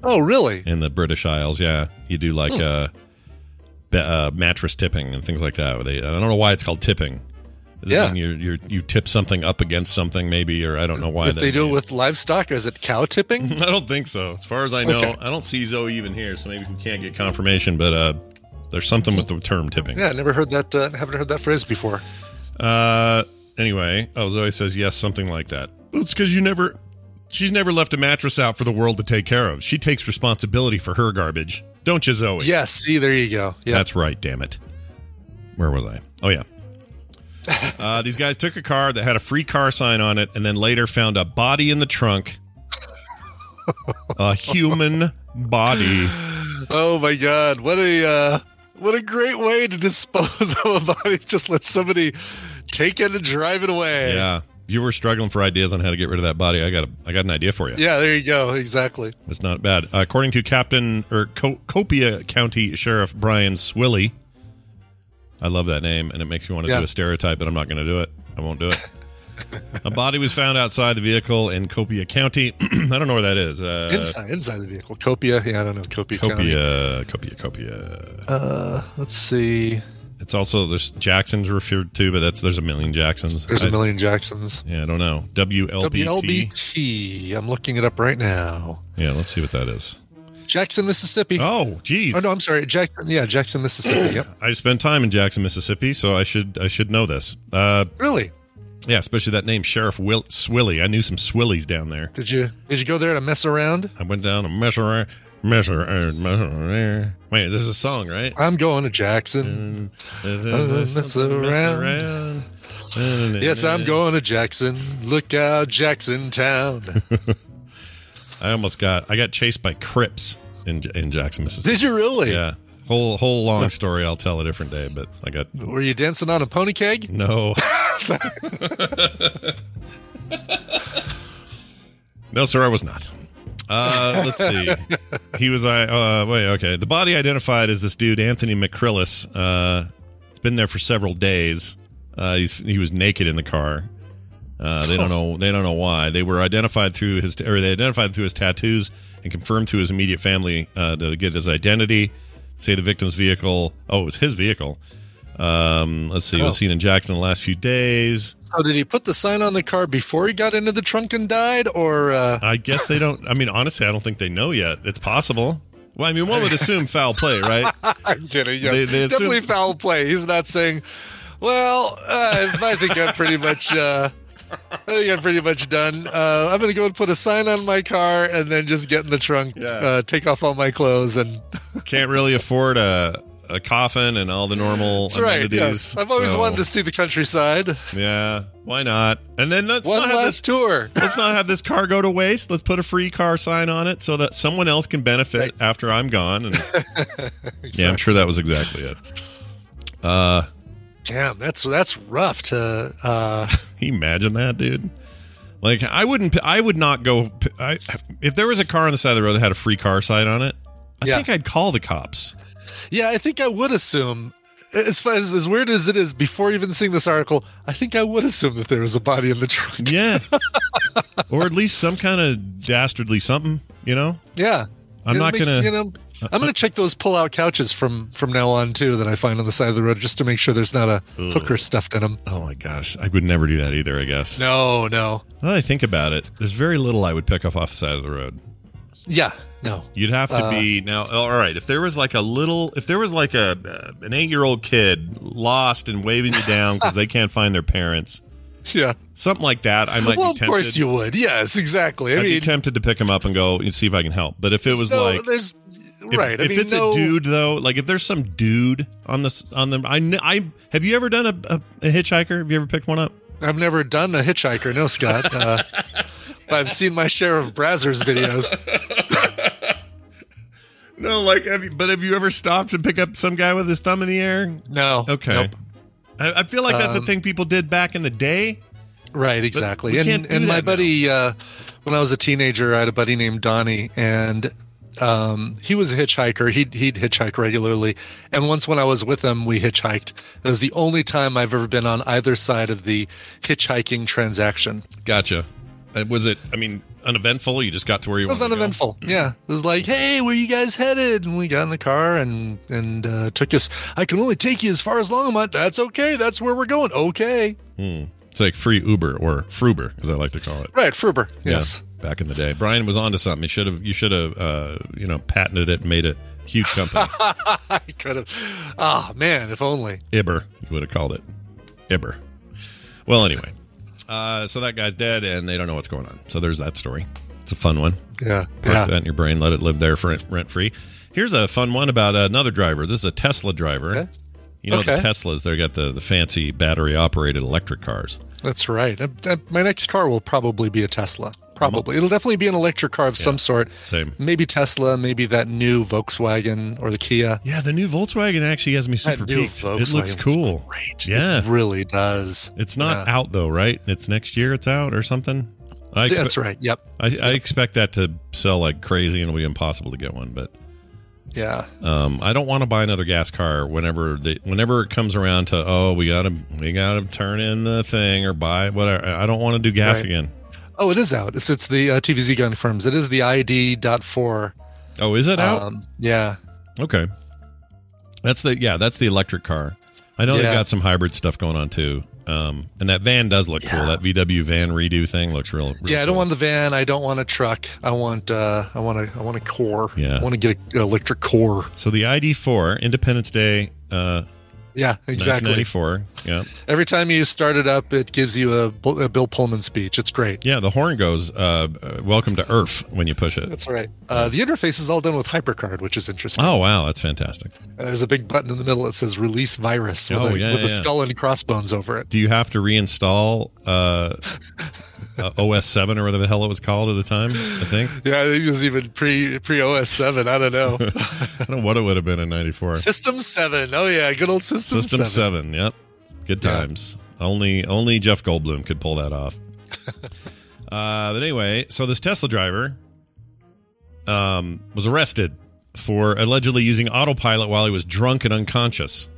oh really in the British Isles. Yeah, you do like Hmm. uh, uh, mattress tipping and things like that. They, I don't know why it's called tipping. Is Yeah. you you you tip something up against something maybe, or I don't know why if they do it with livestock is it cow tipping I don't think so. As far as I know, Okay. I don't see Zoe even here, so maybe we can't get confirmation. But uh, there's something with the term tipping. yeah I never heard that uh, haven't heard that phrase before Uh, anyway, oh Zoe says yes, something like that. Well, it's because you never. She's never left a mattress out for the world to take care of. She takes responsibility for her garbage, don't you, Zoe? yes see there you go yeah That's right, damn it. Where was I? Oh, yeah. Uh, these guys took a car that had a free car sign on it and then later found a body in the trunk. a human body. Oh my god, what a uh, what a great way to dispose of a body. Just let somebody take it and drive it away. Yeah. If you were struggling for ideas on how to get rid of that body, I got a, I got an idea for you. Yeah, there you go. Exactly. It's not bad. Uh, according to Captain or Co- Copiah County Sheriff Bryan Swilley, I love that name, and it makes me want to Yeah. do a stereotype, but I'm not going to do it. I won't do it. a body was found outside the vehicle in Copiah County. I don't know where that is. Uh, inside inside the vehicle. Copiah. Yeah, I don't know. Copiah. County. Copiah, Copiah, Copiah. Uh, let's see. It's also there's Jackson's referred to, but that's there's a million Jacksons. There's I- a million Jacksons. Yeah, I don't know. WLBT. WLBT. I'm looking it up right now. Yeah, let's see what that is. Jackson, Mississippi. Oh, geez. Oh no, I'm sorry. Jackson. Yeah, Jackson, Mississippi. Yep. I spent time in Jackson, Mississippi, so I should I should know this. Uh, Really? yeah, especially that name, Sheriff Will Swilley. I knew some Swillies down there. Did you did you go there to mess around? I went down to mess around, mess around, mess around. Wait, this is a song, right? I'm going to Jackson. mess around. Yes, I'm going to Jackson. Look out, Jackson Town. I almost got I got chased by Crips in in Jackson, Mississippi. Did you really? Yeah, whole whole long story. I'll tell a different day, but I got Were you dancing on a pony keg? no. no, sir, I was not. Uh, let's see. He was I. Uh, wait, okay. The body identified as this dude, Anthony McCrillis. Uh, it's been there for several days. Uh, he's he was naked in the car. Uh, they don't know. They don't know why. They were identified through his, or they identified through his tattoos and confirmed to his immediate family uh, to get his identity. Say the victim's vehicle. Oh, it was his vehicle. Um, let's see. It was Oh. seen in Jackson in the last few days. So did he put the sign on the car before he got into the trunk and died, or uh, I guess they don't. I mean, honestly, I don't think they know yet. It's possible. Well, I mean, one would assume foul play, right? I'm kidding. Yeah, They- they assume- definitely foul play. He's not saying, "Well, uh, I think I'm pretty much." Uh, I think I'm pretty much done. Uh, I'm gonna go and put a sign on my car, and then just get in the trunk, Yeah. uh, take off all my clothes, and Can't really afford a a coffin and all the normal that's right. amenities. Yes. I've always so, wanted to see the countryside. Yeah, why not? And then let's One not have last this. tour. Let's not have this car go to waste. Let's put a free car sign on it so that someone else can benefit Right. after I'm gone. And yeah, I'm sure that was exactly it. Uh, Damn, that's that's rough to. Uh, imagine that, dude? Like, I wouldn't. I would not go. I, if there was a car on the side of the road that had a free car sign on it, I Yeah. think I'd call the cops. yeah, I think I would assume as, far as as weird as it is, before even seeing this article, I think I would assume that there was a body in the trunk. Yeah. or at least some kind of dastardly something, you know? Yeah, I'm It not makes- gonna- You know, I'm gonna check those pull-out couches from from now on too that I find on the side of the road just to make sure there's not a hooker stuffed in them. Oh my gosh. I would never do that either, I guess. No, no. Now that I think about it, there's very little I would pick up off the side of the road. Yeah, no. You'd have to be now. All right, if there was like a little, if there was like a uh, an eight year old kid lost and waving you down because they can't find their parents, Yeah. something like that, I might well, be of course you would. Yes, exactly. I I'd be mean, tempted to pick him up and go and see if I can help. But if it was no, like, there's if, right. I if mean, it's no- a dude though, like if there's some dude on this on them, I I have you ever done a, a, a hitchhiker? Have you ever picked one up? I've never done a hitchhiker. No, Scott. Uh, but I've seen my share of Brazzers videos. No, like, have you, but have you ever stopped to pick up some guy with his thumb in the air? No. Okay. Nope. I, I feel like that's a Um, thing people did back in the day. Right, exactly. and and my now. buddy, uh, when I was a teenager, I had a buddy named Donnie, and um, he was a hitchhiker. He'd he'd hitchhike regularly, and once when I was with him, we hitchhiked. It was the only time I've ever been on either side of the hitchhiking transaction. Gotcha. Uh, Was it? I mean, uneventful. You just got to where you It was wanted to go? uneventful. Yeah, it was like, "Hey, where you guys headed?" And we got in the car and and uh, took us. I can only take you as far as Longmont. That's okay. That's where we're going. Okay. It's like free Uber or Fruber, as I like to call it. Right, Fruber. Yes. Back in the day, Brian was onto something. You should have. You should have. Uh, you know, patented it and made it a huge company. I could have. Ah, man, if only. Ibber, you would have called it. Ibber. Well, anyway, uh, so that guy's dead, and they don't know what's going on. So there's that story. It's a fun one. Yeah. Park yeah. that in your brain. Let it live there for rent free. Here's a fun one about another driver. This is a Tesla driver. Okay. You know the Teslas. They got the the fancy battery operated electric cars. That's right. Uh, uh, my next car will probably be a Tesla. Probably. It'll definitely be an electric car of some sort. Same. Maybe Tesla, maybe that new Volkswagen or the Kia. Yeah, the new Volkswagen actually has me super peaked. It looks cool. Great. Yeah. It really does. It's not Yeah. out though, right? It's next year. It's out or something. I expect, That's right. Yep. I, I expect that to sell like crazy and it'll be impossible to get one. But Yeah. um, I don't want to buy another gas car whenever the whenever it comes around to oh we gotta we gotta turn in the thing or buy whatever. I don't want to do gas Right. again. Oh, it is out. It's it's the uh, TVZ gun firms. It is the ID dot four. Oh, is it out? Um, yeah. okay, that's the yeah that's the electric car. I know they've got some hybrid stuff going on too. Um, and that van does look cool. That VW van redo thing looks real. real Yeah, I don't cool. want the van. I don't want a truck. I want uh I want a I want a core. Yeah. I want to get an electric core. So the ID4 Independence Day, uh, Yeah, exactly. 1994. Yeah, Every time you start it up, it gives you a, a Bill Pullman speech. It's great. yeah. The horn goes, uh, "Welcome to Earth" when you push it. That's right. Uh, the interface is all done with HyperCard, which is interesting. Oh wow, that's fantastic. And there's a big button in the middle that says "Release Virus" with, Oh, a, yeah, with a skull and crossbones over it. Do you have to reinstall uh, uh, OS seven or whatever the hell it was called at the time? I think Yeah, I think it was even pre pre OS seven. I don't know. I don't know what it would have been in '94. System seven. Oh yeah, good old System, System seven. seven. Yep, good Yeah. times. Only only Jeff Goldblum could pull that off. uh, but anyway, so this Tesla driver um, was arrested for allegedly using autopilot while he was drunk and unconscious.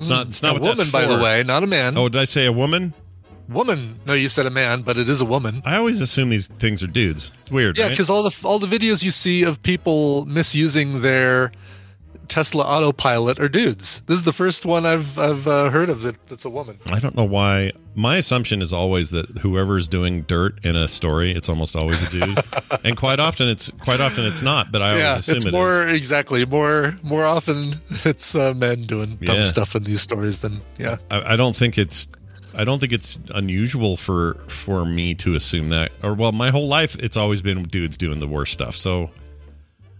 It's not. It's not Hmm. A woman, by the way, not a man. Oh, did I say a woman? Woman. No, you said a man, but it is a woman. I always assume these things are dudes. It's weird, Yeah, right? because all the all the videos you see of people misusing their Tesla autopilot are dudes. This is the first one I've I've uh, heard of that that's a woman. I don't know why. My assumption is always that whoever's doing dirt in a story, it's almost always a dude, and quite often it's quite often it's not. But I always yeah, assume it's it is. more exactly more more often it's uh, men doing dumb Yeah. stuff in these stories than yeah. I, I don't think it's. I don't think it's unusual for for me to assume that. Or well, my whole life it's always been dudes doing the worst stuff. So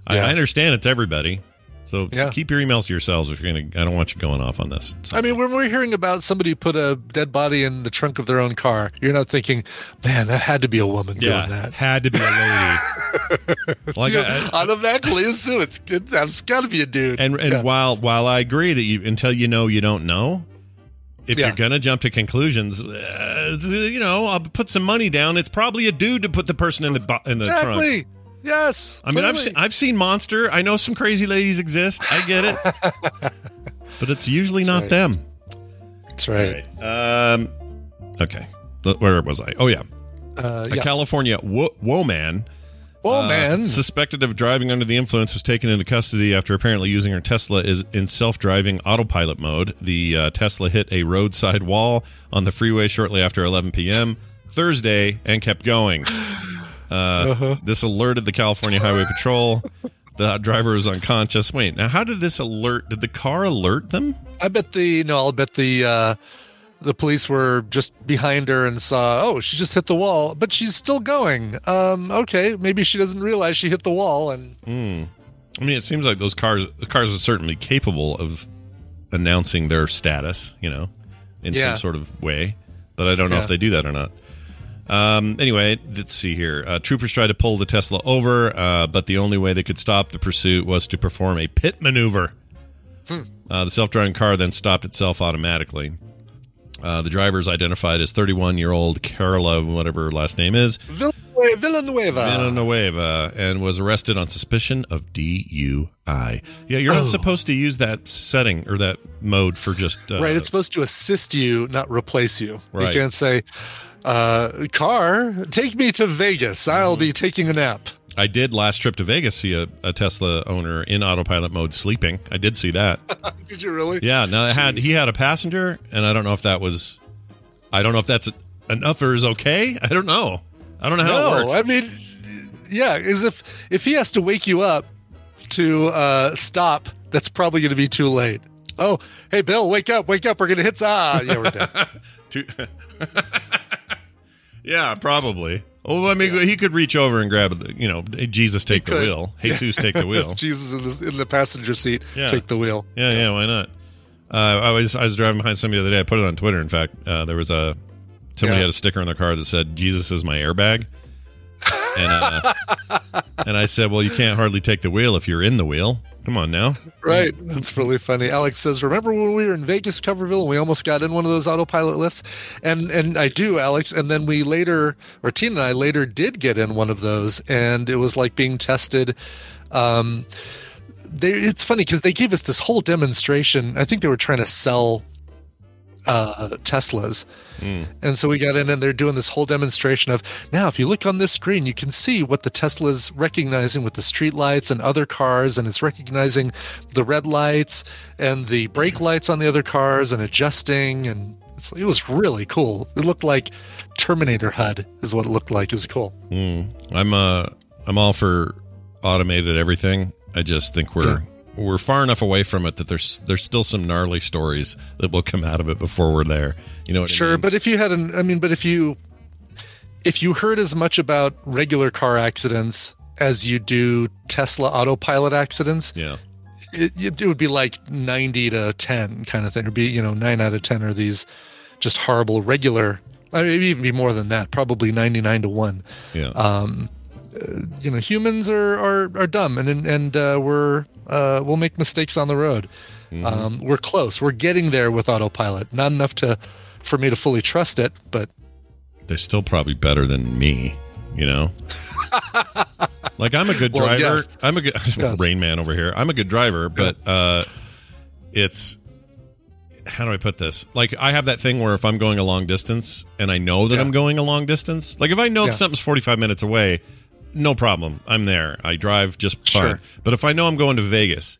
I, Yeah. I understand it's everybody. So, so keep your emails to yourselves if you're gonna. I don't want you going off on this. I mean, when we're hearing about somebody put a dead body in the trunk of their own car, you're not thinking, "Man, that had to be a woman yeah, doing that." had to be a lady. like You I- I- automatically assume it's it's, it's got to be a dude. And and Yeah. while while I agree that you until you know you don't know, if Yeah. you're gonna jump to conclusions, uh, uh, you know, I'll put some money down. It's probably a dude to put the person in the bu- in the trunk. exactly. Yes. I mean, I've seen, I've seen Monster. I know some crazy ladies exist. I get it. but it's usually not right. them. That's right. Um, okay. Where was I? Oh, yeah. Uh, A yeah. California wo- woman oh uh, man, suspected of driving under the influence was taken into custody after apparently using her Tesla is in self-driving autopilot mode. The uh, Tesla hit a roadside wall on the freeway shortly after 11 p.m. Thursday and kept going. Uh, This alerted the California Highway Patrol. The driver was unconscious. Wait, now how did this alert? Did the car alert them? I bet the no, I'll bet the uh, the police were just behind her and saw. Oh, she just hit the wall, but she's still going. Um, okay, maybe she doesn't realize she hit the wall, and I mean, it seems like those cars the cars are certainly capable of announcing their status, you know, in Yeah. some sort of way. But I don't know Yeah. if they do that or not. Um, anyway, let's see here. Uh, troopers tried to pull the Tesla over, uh, but the only way they could stop the pursuit was to perform a pit maneuver. Uh, the self-driving car then stopped itself automatically. Uh, the driver is identified as 31-year-old Carola, whatever her last name is, Villanueva. Villanueva and was arrested on suspicion of DUI. Yeah, you're not Oh. supposed to use that setting or that mode for just uh, right, it's supposed to assist you, not replace you. Right. You can't say, uh, "Car, take me to Vegas. I'll be taking a nap." I did last trip to Vegas see a, a Tesla owner in autopilot mode sleeping. I did see that. Did you really? Yeah, now had he had a passenger, and I don't know if that was, I don't know if that's enough or is okay. I don't know. I don't know how it works. I mean, yeah, is if if he has to wake you up to uh, stop, that's probably going to be too late. Oh, hey, Bill, wake up, wake up. We're going to hit. Ah, yeah, we're dead. Yeah, probably. Oh, I mean, he could reach over and grab the, you know, Jesus take the could. wheel, Jesus take the wheel. Jesus in the, in the passenger seat, Yeah. take the wheel. Yeah, yeah, why not? Uh, I was I was driving behind somebody the other day. I put it on Twitter. In fact, uh, there was a somebody Yeah. had a sticker on their car that said "Jesus is my airbag," and uh, and I said, "Well, you can't hardly take the wheel if you're in the wheel. Come on now." Right. That's really funny. Alex says, "Remember when we were in Vegas, Coverville, and we almost got in one of those autopilot lifts?" And and I do, Alex. And then we later, or Tina and I later did get in one of those, and it was like being tested. Um, they, it's funny because they gave us this whole demonstration. I think they were trying to sell uh, Teslas. And so we got in and they're doing this whole demonstration of now, if you look on this screen, you can see what the Tesla's recognizing with the street lights and other cars, and it's recognizing the red lights and the brake lights on the other cars and adjusting. And it's, it was really cool. It looked like Terminator HUD, is what it looked like. It was cool. I'm uh I'm all for automated everything. I just think we're we're far enough away from it that there's there's still some gnarly stories that will come out of it before we're there. You know what I Sure, mean? but if you had an, I mean, but if you, if you heard as much about regular car accidents as you do Tesla autopilot accidents, yeah. it, it would be like 90 to 10 kind of thing. It'd be, you know, nine out of 10 are these just horrible regular, I mean, even be more than that, probably 99 to 1. Yeah. Um, uh, you know, humans are, are, are dumb and, and, uh, we're, uh, we'll make mistakes on the road. Um, we're close. We're getting there with autopilot. Not enough to, for me to fully trust it, but they're still probably better than me, you know? like I'm a good Well, driver. yes. I'm a good Yes. Rain Man over here. I'm a good driver, but uh it's how do I put this? Like I have that thing where if I'm going a long distance and I know that Yeah. I'm going a long distance, like if I know Yeah. something's 45 minutes away, no problem. I'm there. I drive just fine. Sure. But if I know I'm going to Vegas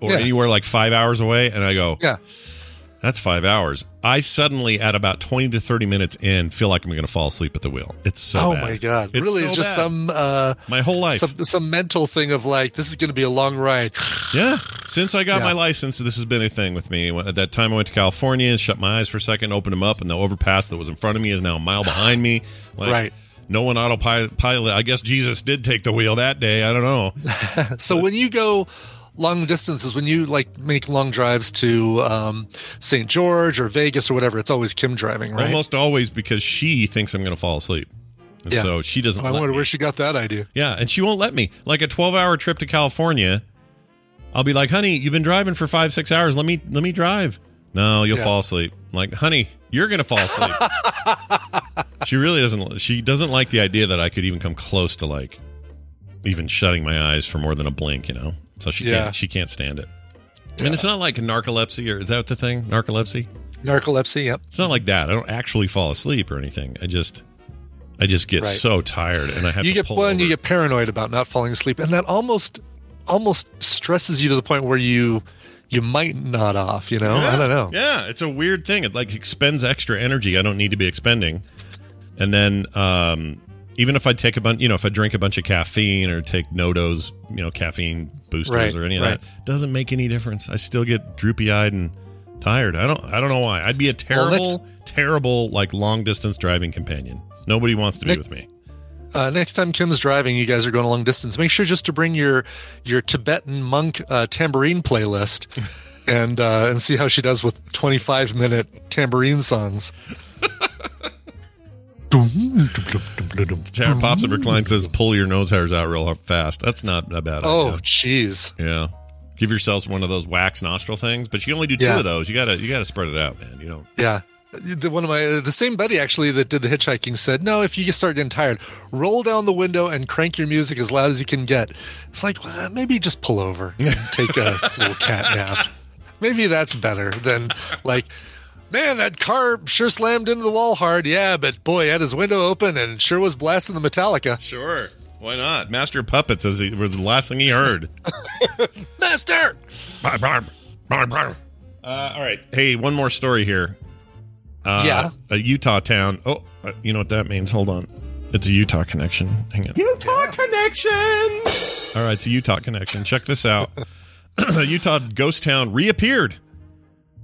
or Yeah. anywhere like 5 hours away and I go, yeah. that's five hours. I suddenly, at about 20 to 30 minutes in, feel like I'm going to fall asleep at the wheel. It's so oh bad. my God. It's really? so it's just bad. some, uh, My whole life. some, some mental thing of like, this is going to be a long ride. yeah. Since I got Yeah. my license, this has been a thing with me. At that time, I went to California, shut my eyes for a second, opened them up, and the overpass that was in front of me is now a mile behind me. Like, Right. No one autopilot. I guess Jesus did take the wheel that day. I don't know. So when you go long distances, when you like make long drives to um, St. George or Vegas or whatever, it's always Kim driving, right? Almost always because she thinks I'm going to fall asleep. And Yeah. so she doesn't I wonder me. where she got that idea. Yeah, and she won't let me. Like a 12-hour trip to California, I'll be like, "Honey, you've been driving for 5-6 hours. Let me let me drive." No, you'll Yeah. fall asleep. I'm like, "Honey, you're going to fall asleep." she really doesn't she doesn't like the idea that I could even come close to like even shutting my eyes for more than a blink, you know. So she Yeah. can't she can't stand it. And it's not like narcolepsy, or is that the thing? Narcolepsy? Narcolepsy, yep. It's not like that. I don't actually fall asleep or anything. I just, I just get Right. so tired, and I have You to get pull one, over. you get paranoid about not falling asleep, and that almost almost stresses you to the point where you you might nod off, you know? I don't know. Yeah, it's a weird thing. It like expends extra energy I don't need to be expending. And then um, even if I take a bunch, you know, if I drink a bunch of caffeine or take NoDoz, you know, caffeine boosters Right, or any of right. that, doesn't make any difference. I still get droopy eyed and tired. I don't. I don't know why. I'd be a Well, terrible, terrible like long distance driving companion. Nobody wants to be Nick- with me. Uh, next time Kim's driving, you guys are going a long distance. Make sure just to bring your your Tibetan monk uh, tambourine playlist, and uh, and see how she does with twenty five minute tambourine songs. Tara pops up her client says, "Pull your nose hairs out real fast." That's not a bad Oh, idea. jeez. Yeah. Give yourselves one of those wax nostril things, but you only do two Yeah. of those. You gotta you gotta spread it out, man. You know. Yeah. The, one of my the same buddy actually that did the hitchhiking said, "No, if you start getting tired, roll down the window and crank your music as loud as you can get." It's like well, maybe just pull over, and take a little cat nap. Maybe that's better than like, man, that car sure slammed into the wall hard. Yeah, but boy, had his window open and sure was blasting the Metallica. Sure. Why not? Master Puppets as he, was the last thing he heard. Master. uh, all right. Hey, one more story here. Uh, Yeah. A Utah town. Oh, uh, you know what that means? Hold on. It's a Utah connection. Hang on. Utah connection. All right, it's a Utah connection. Check this out. a Utah ghost town reappeared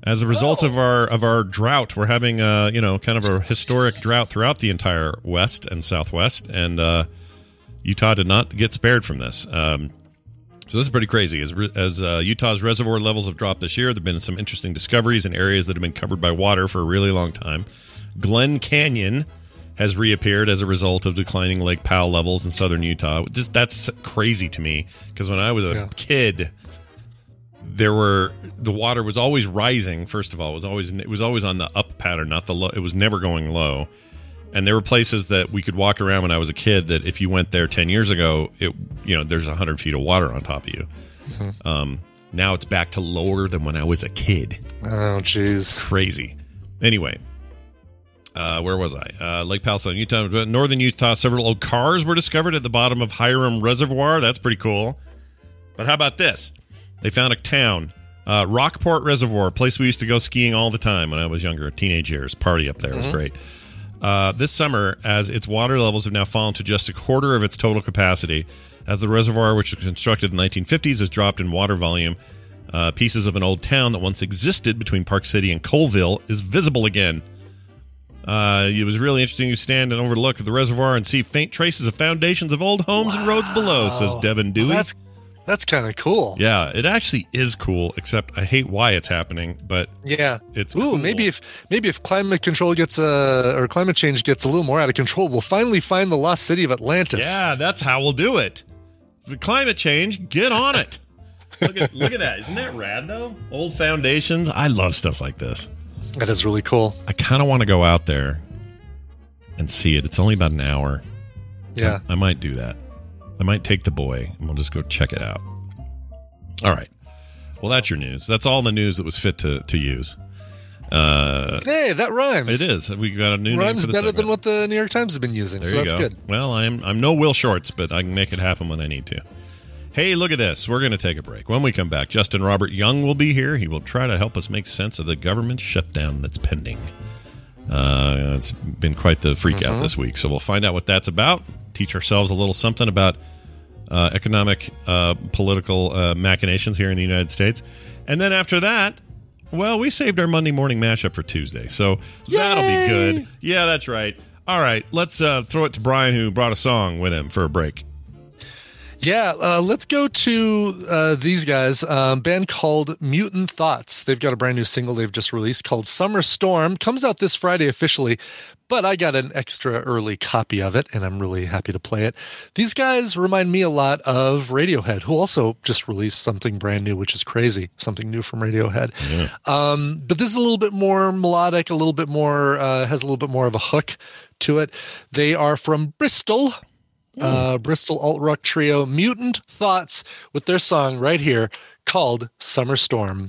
as a result of our of our drought. We're having uh, you know, kind of a historic drought throughout the entire west and southwest and uh Utah did not get spared from this. Um, so this is pretty crazy. As, as uh, Utah's reservoir levels have dropped this year, there have been some interesting discoveries in areas that have been covered by water for a really long time. Glen Canyon has reappeared as a result of declining Lake Powell levels in southern Utah. Just that's crazy to me because when I was a Yeah. kid, there were the water was always rising. First of all, it was always it was always on the up pattern, not the low. It was never going low. And there were places that we could walk around when I was a kid that if you went there 10 years ago, it you know, there's 100 feet of water on top of you. Um, now it's back to lower than when I was a kid. Oh, jeez. Crazy. Anyway, uh, where was I? Uh, Lake Palestine, Utah, northern Utah. Several old cars were discovered at the bottom of Hyrum Reservoir. That's pretty cool. But how about this? They found a town, uh, Rockport Reservoir, a place we used to go skiing all the time when I was younger, teenage years. Party up there It was great. Uh, this summer, as its water levels have now fallen to just a quarter of its total capacity, as the reservoir, which was constructed in the 1950s, has dropped in water volume, uh, pieces of an old town that once existed between Park City and Coalville is visible again. Uh, it was really interesting to stand and overlook the reservoir and see faint traces of foundations of old homes and roads below, says Devin Dewey. That's that's kind of cool. yeah, it actually is cool, except I hate why it's happening, but Yeah, It's ooh cool. maybe if maybe if climate control gets uh or climate change gets a little more out of control, we'll finally find the lost city of Atlantis. Yeah, that's how we'll do it. The climate change, get on it. look at look at that. Isn't that rad though? Old foundations. I love stuff like this. that is really cool. I kind of want to go out there and see it. It's only about an hour. Yeah, I might do that. I might take the boy and we'll just go check it out. All right. Well, that's your news. That's all the news that was fit to to use. Uh, hey, that rhymes. it is. We got a new rhymes better than what the New York Times has been using. There so you that's go. good. Well, I'm I'm no Will Shortz, but I can make it happen when I need to. Hey, look at this. We're going to take a break. When we come back, Justin Robert Young will be here. He will try to help us make sense of the government shutdown that's pending. Uh, it's been quite the freak out this week, so we'll find out what that's about. Teach ourselves a little something about uh, economic, uh, political uh, machinations here in the United States, and then after that, well, we saved our Monday morning mashup for Tuesday, so that'll be good. Yeah, that's right. All right, let's uh, throw it to Brian, who brought a song with him for a break. Yeah, uh, let's go to uh, these guys. Um, band called Mutant Thoughts. They've got a brand new single they've just released called Summer Storm. Comes out this Friday officially, but I got an extra early copy of it, and I'm really happy to play it. These guys remind me a lot of Radiohead, who also just released something brand new, which is crazy. Something new from Radiohead. Um, but this is a little bit more melodic, a little bit more, uh, has a little bit more of a hook to it. They are from Bristol. uh, Bristol alt rock trio Mutant Thoughts with their song right here called Summer Storm.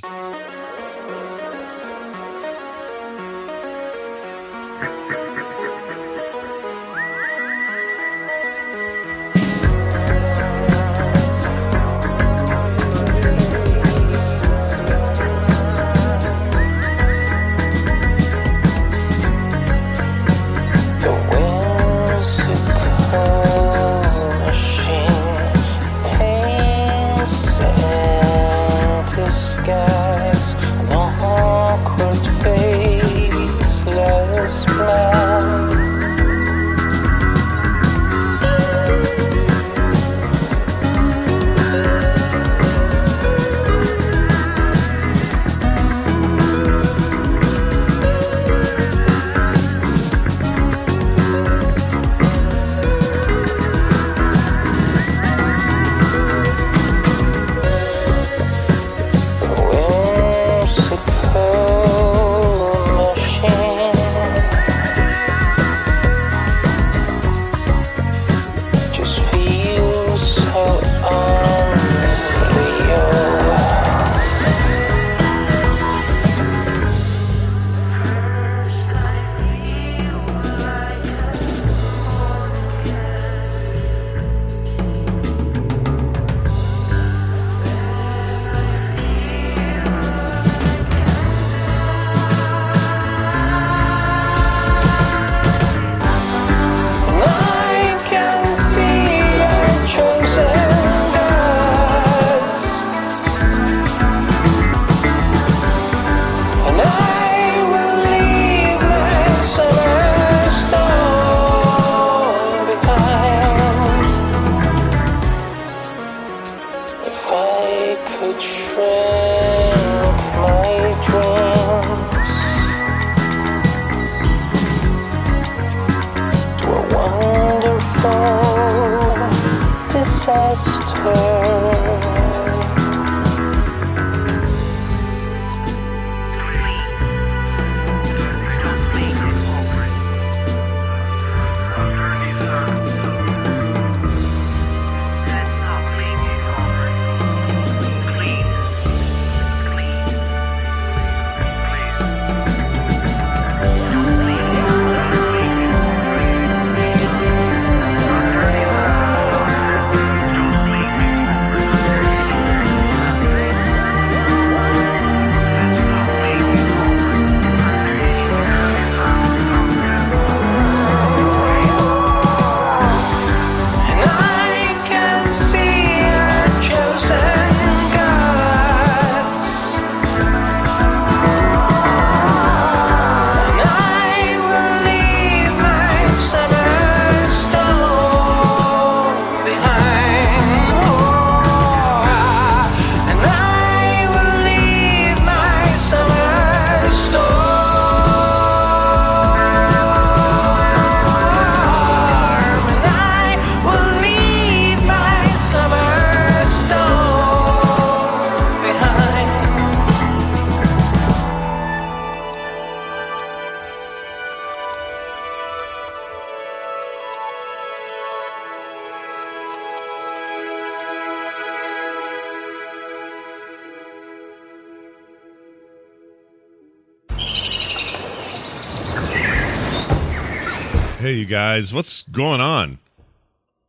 Hey, you guys, what's going on?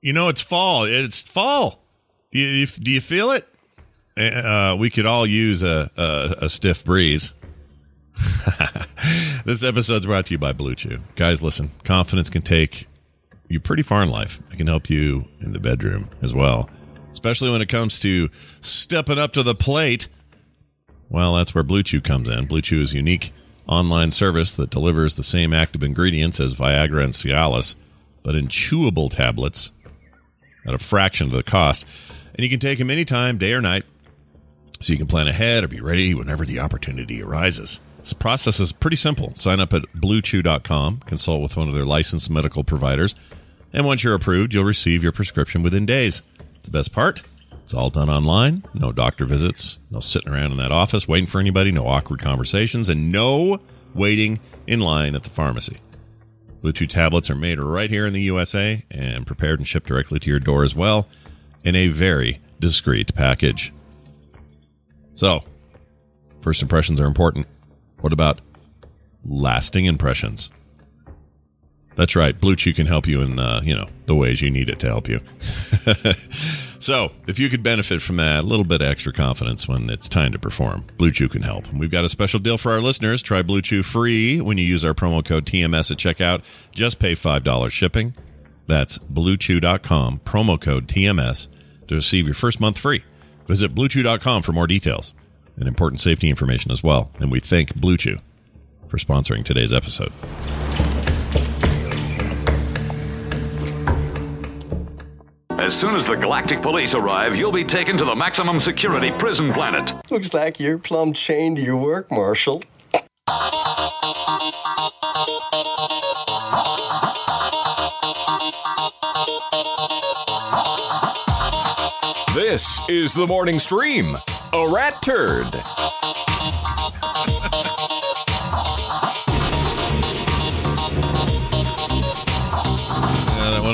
You know, it's fall. It's fall. Do you, do you feel it? Uh, we could all use a, a, a stiff breeze. this episode's brought to you by Blue Chew. Guys, listen, confidence can take you pretty far in life. It can help you in the bedroom as well, especially when it comes to stepping up to the plate. Well, that's where Blue Chew comes in. Blue Chew is unique online service that delivers the same active ingredients as Viagra and Cialis, but in chewable tablets at a fraction of the cost. And you can take them anytime, day or night, so you can plan ahead or be ready whenever the opportunity arises. This process is pretty simple. Sign up at bluechew.com, consult with one of their licensed medical providers, and once you're approved, you'll receive your prescription within days. The best part? It's all done online. No doctor visits, no sitting around in that office waiting for anybody, no awkward conversations, and no waiting in line at the pharmacy. Blue Chew tablets are made right here in the USA and prepared and shipped directly to your door as well in a very discreet package. So, first impressions are important. What about lasting impressions? That's right. Blue Chew can help you in, uh, you know, the ways you need it to help you. so, if you could benefit from that, a little bit of extra confidence when it's time to perform, Blue Chew can help. We've got a special deal for our listeners. Try Blue Chew free when you use our promo code TMS at checkout. Just pay $5 shipping. That's bluechew.com, promo code TMS to receive your first month free. Visit bluechew.com for more details and important safety information as well. And we thank Blue Chew for sponsoring today's episode. As soon as the Galactic Police arrive, you'll be taken to the maximum security prison planet. Looks like you're plumb chained to your work, Marshal. This is the morning stream. A rat turd.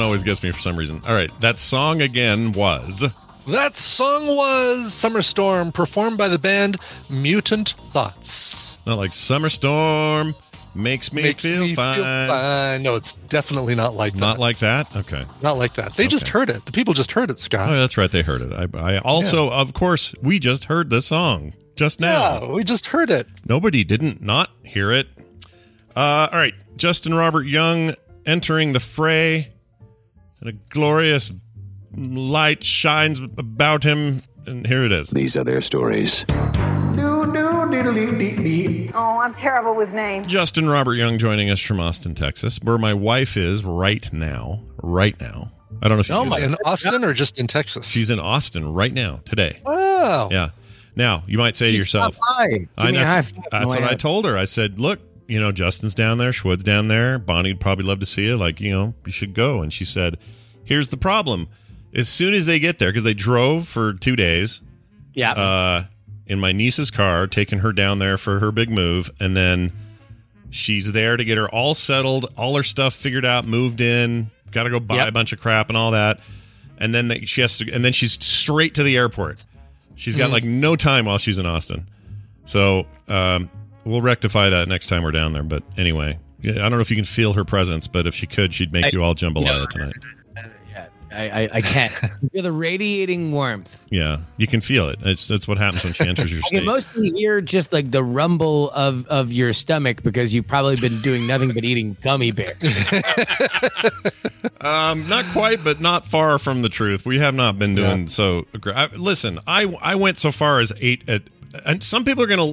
One always gets me for some reason. All right, that song again was That song was Summer Storm, performed by the band Mutant Thoughts. not like Summer Storm makes me, Makes feel, me fine. feel fine. No, it's definitely not like that. Not like that. Okay. not like that. They just heard it. The people just heard it, Scott. Oh, that's right. They heard it. I, I also, of course, we just heard the song just now. Yeah, we just heard it. Nobody didn't not hear it. Uh, all right, Justin Robert Young entering the fray, and a glorious light shines about him. And here it is. These are their stories. Oh, I'm terrible with names. Justin Robert Young joining us from Austin, Texas, where my wife is right now. Right now. I don't know if you Oh my! In Austin or just in Texas? She's in Austin right now, today. Oh, Yeah. Now, you might say to yourself, I, Give that's that's what I I- told her. I said, look, you know, Justin's down there, Schwood's down there, Bonnie'd probably love to see you. Like, you know, you should go. And she said, here's the problem. As soon as they get there, because they drove for two days Yeah. uh, in my niece's car, taking her down there for her big move, and then she's there to get her all settled, all her stuff figured out, moved in, got to go buy Yep. a bunch of crap and all that, and then they, she has to, and then she's straight to the airport. She's got like no time while she's in Austin, so um, we'll rectify that next time we're down there. But anyway, I don't know if you can feel her presence, but if she could, she'd make I- you all jambalaya you know- tonight. yeah. I, I, I can't. You feel the radiating warmth. Yeah, you can feel it. It's that's what happens when she enters your I can mostly hear just like the rumble of, of your stomach because you've probably been doing nothing but eating gummy bears. Um, not quite, but not far from the truth. We have not been doing so. I, listen, I I went so far as eight. At, and some people are gonna.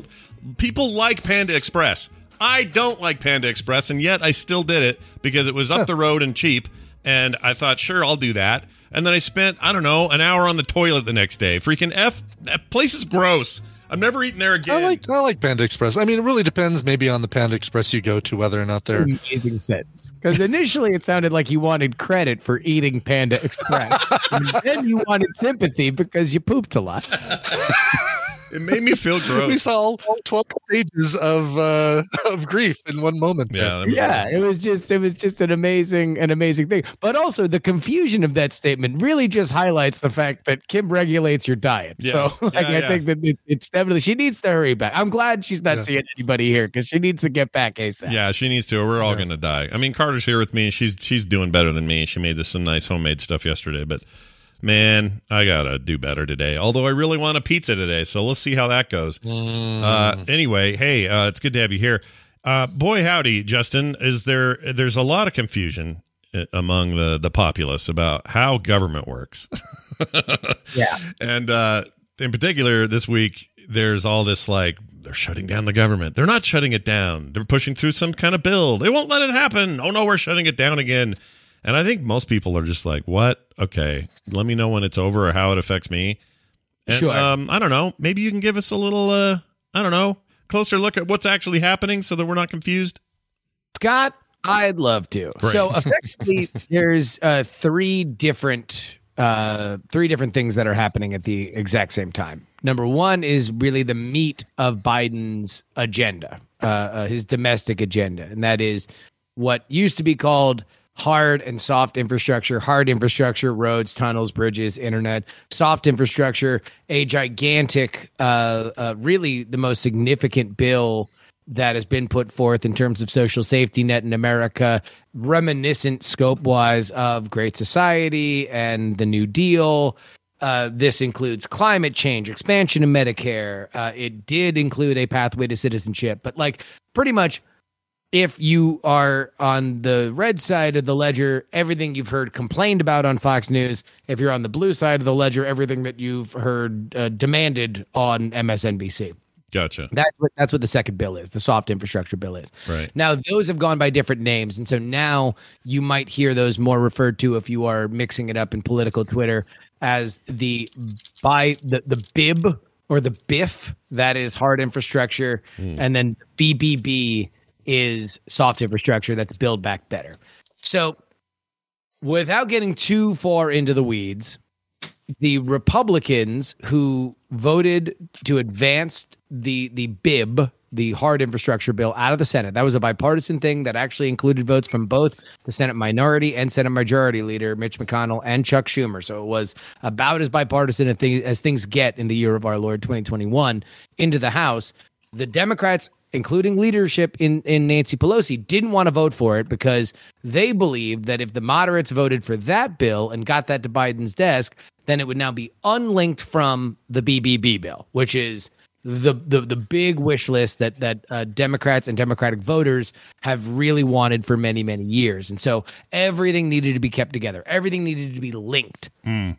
People like Panda Express. I don't like Panda Express, and yet I still did it because it was up the road and cheap. And I thought, sure, I'll do that. And then I spent I don't know an hour on the toilet the next day. Freaking f that place is gross. I'm never eating there again. I like I like Panda Express. I mean, it really depends maybe on the Panda Express you go to whether or not they're. Amazing sense. Because initially it sounded like you wanted credit for eating Panda Express. and then you wanted sympathy because you pooped a lot. it made me feel gross. We saw all twelve stages of uh, of grief in one moment. yeah, that was- Yeah, it was just it was just an amazing an amazing thing. But also the confusion of that statement really just highlights the fact that Kim regulates your diet. Yeah. So like Yeah, I yeah. think that it, it's definitely she needs to hurry back. I'm glad she's not Yeah. seeing anybody here because she needs to get back ASAP. Yeah, she needs to. or We're all going to die. I mean, Carter's here with me. She's she's doing better than me. She made us some nice homemade stuff yesterday, but man, I gotta do better today. Although I really want a pizza today, so let's see how that goes. Uh, anyway, hey, uh, it's good to have you here. Uh, boy, howdy, Justin. Is there? There's a lot of confusion uh, among the the populace about how government works. Yeah. And uh, in particular, this week, there's all this like, they're shutting down the government. They're not shutting it down. They're pushing through some kind of bill. They won't let it happen. Oh no, we're shutting it down again. And I think most people are just like, what? Okay, let me know when it's over or how it affects me. And, Sure. Um, I don't know. Maybe you can give us a little, uh, I don't know, closer look at what's actually happening so that we're not confused. Scott, I'd love to. Great. So effectively, there's uh, three different uh, three different things that are happening at the exact same time. Number one is really the meat of Biden's agenda, uh, uh, his domestic agenda, and that is what used to be called hard and soft infrastructure, hard infrastructure, roads, tunnels, bridges, internet, soft infrastructure, a gigantic, uh, uh, really the most significant bill that has been put forth in terms of social safety net in America, reminiscent scope wise of Great Society and the New Deal. Uh, this includes climate change, expansion of Medicare. Uh, it did include a pathway to citizenship, but like pretty much if you are on the red side of the ledger, everything you've heard complained about on Fox News. If you're on the blue side of the ledger, everything that you've heard uh, demanded on MSNBC. Gotcha. That's what that's what the second bill is. The soft infrastructure bill is. Right. Now those have gone by different names, and so now you might hear those more referred to if you are mixing it up in political Twitter as the by the the bib or the biff that is hard infrastructure, Hmm. and then BBB is soft infrastructure that's build back better. So, without getting too far into the weeds, the Republicans who voted to advance the the BIB, the hard infrastructure bill, out of the Senate. That was a bipartisan thing that actually included votes from both the Senate minority and Senate majority leader Mitch McConnell and Chuck Schumer. So it was about as bipartisan a thing, as things get in the year of our Lord 2021 into the House. The Democrats including leadership in, in Nancy Pelosi, didn't want to vote for it because they believed that if the moderates voted for that bill and got that to Biden's desk, then it would now be unlinked from the BBB bill, which is the the the big wish list that that uh, Democrats and Democratic voters have really wanted for many many years, and so everything needed to be kept together. Everything needed to be linked. And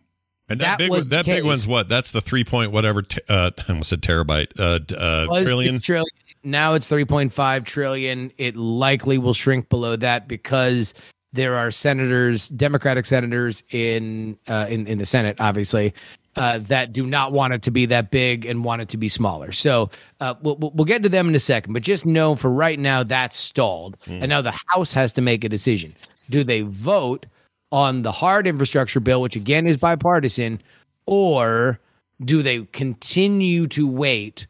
that, That big was that big case. one's what? That's the three point whatever. T- uh, I almost said terabyte. Uh, uh, trillion. trillion. Now it's 3.5 trillion. It likely will shrink below that because there are senators, Democratic senators in uh, in in the Senate, obviously, uh, that do not want it to be that big and want it to be smaller. So uh, we'll we'll we'll get to them in a second, but just know for right now that's stalled, and now the House has to make a decision. Do they vote on the hard infrastructure bill, which again is bipartisan, or do they continue to wait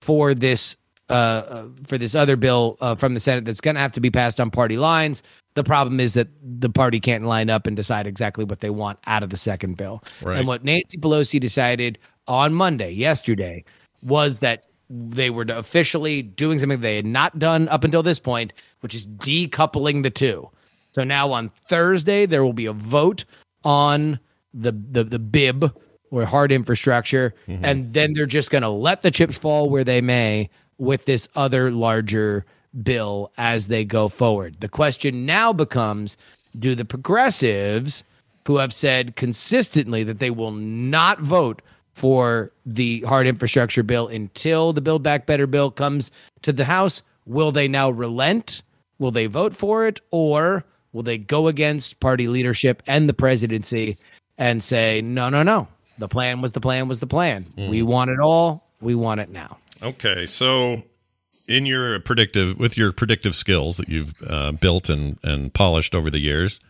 for this uh, uh, for this other bill uh, from the Senate that's going to have to be passed on party lines. The problem is that the party can't line up and decide exactly what they want out of the second bill. Right. And what Nancy Pelosi decided on Monday, yesterday, was that they were officially doing something they had not done up until this point, which is decoupling the two. So now on Thursday there will be a vote on the the the bib or hard infrastructure, and then they're just going to let the chips fall where they may with this other larger bill as they go forward. The question now becomes: Do the progressives, who have said consistently that they will not vote for the hard infrastructure bill until the Build Back Better bill comes to the House, will they now relent? Will they vote for it, or will they go against party leadership and the presidency and say, no, no, no? The plan was the plan was the plan. We mm. want it all. We want it now. Okay, so in your predictive with your predictive skills that you've uh, built and and polished over the years,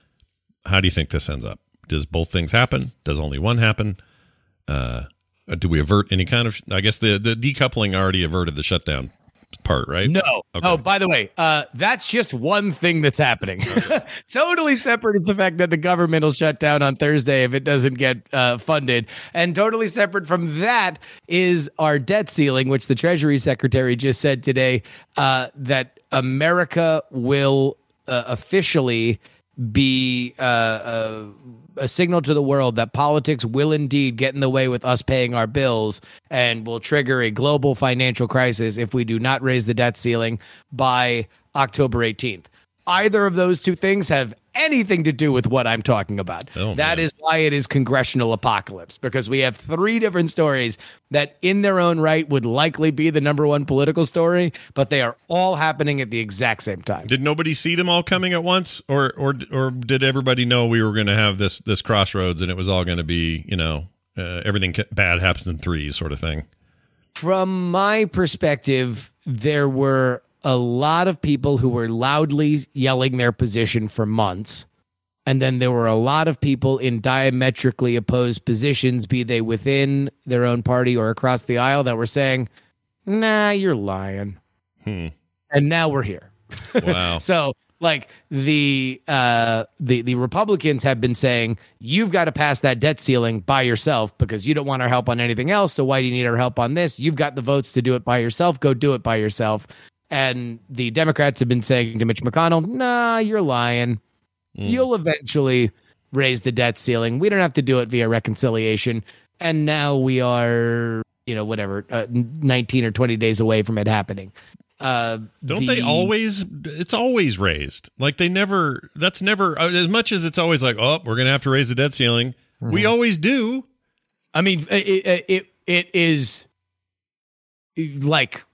how do you think this ends up? Does both things happen? Does only one happen? Uh, do we avert any kind of? I guess the the decoupling already averted the shutdown part, right? No. Okay. Oh, by the way, uh, that's just one thing that's happening. totally separate is the fact that the government will shut down on Thursday if it doesn't get uh, funded. And totally separate from that is our debt ceiling, which the Treasury Secretary just said today uh, that America will uh, officially be uh, uh, a signal to the world that politics will indeed get in the way with us paying our bills and will trigger a global financial crisis if we do not raise the debt ceiling by October 18th. Either of those two things have anything to do with what I'm talking about. Oh, That man. is why it is congressional apocalypse because we have three different stories that in their own right would likely be the number one political story, but they are all happening at the exact same time. Did nobody see them all coming at once, or or or did everybody know we were going to have this this crossroads and it was all going to be you know uh, everything bad happens in threes sort of thing? From my perspective, there were a lot of people who were loudly yelling their position for months. And then there were a lot of people in diametrically opposed positions, be they within their own party or across the aisle, that were saying, nah, you're lying. Hmm. And now we're here. Wow. So like the uh the the Republicans have been saying you've got to pass that debt ceiling by yourself because you don't want our help on anything else. So why do you need our help on this? You've got the votes to do it by yourself. Go do it by yourself. And the Democrats have been saying to Mitch McConnell, "Nah, you're lying. You'll eventually raise the debt ceiling. We don't have to do it via reconciliation." And now we are, you know, whatever, uh, 19 or 20 days away from it happening. Uh, Don't they always? It's always raised. Like they never. That's never uh, as much as it's always like, oh, we're gonna have to raise the debt ceiling. We always do. I mean, it it it, it is like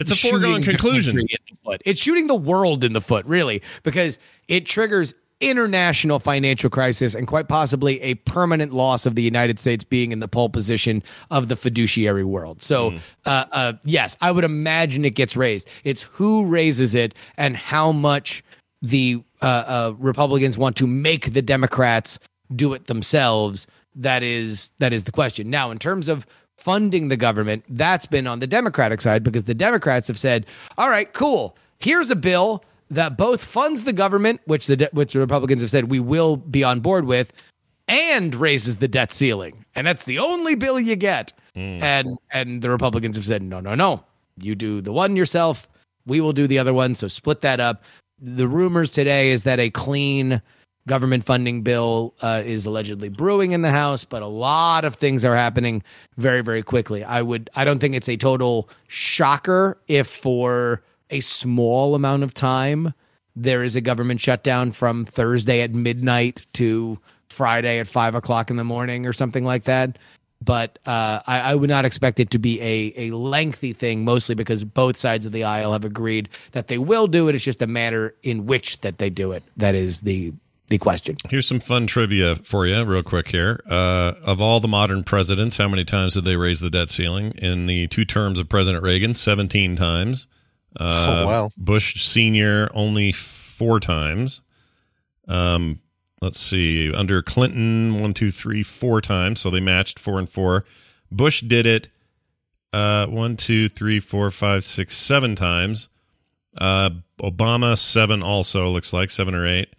It's a foregone conclusion. country in the foot. It's shooting the world in the foot, really, because it triggers international financial crisis and quite possibly a permanent loss of the United States being in the pole position of the fiduciary world. So, uh, uh, yes, I would imagine it gets raised. It's who raises it and how much the uh, uh, Republicans want to make the Democrats do it themselves. That is that is the question. Now, in terms of funding the government, that's been on the Democratic side because the Democrats have said, "All right, cool. Here's a bill that both funds the government, which the de- which the Republicans have said we will be on board with, and raises the debt ceiling, and that's the only bill you get." Hmm. And and the Republicans have said, "No, no, no. You do the one yourself. We will do the other one. So split that up." The rumors today is that a clean government funding bill uh, is allegedly brewing in the House, but a lot of things are happening very, very quickly. I would, I don't think it's a total shocker if for a small amount of time there is a government shutdown from Thursday at midnight to Friday at five o'clock in the morning or something like that. But uh, I, I would not expect it to be a, a lengthy thing, mostly because both sides of the aisle have agreed that they will do it. It's just a matter in which that they do it. That is the the question. Here's some fun trivia for you, real quick here. Uh, of all the modern presidents, how many times did they raise the debt ceiling? In the two terms of President Reagan, 17 times. Uh, Oh, wow. Bush Sr., only four times. Um, let's see. Under Clinton, one, two, three, four times. So they matched four and four. Bush did it uh, one, two, three, four, five, six, seven times. Uh, Obama, seven also, looks like seven or eight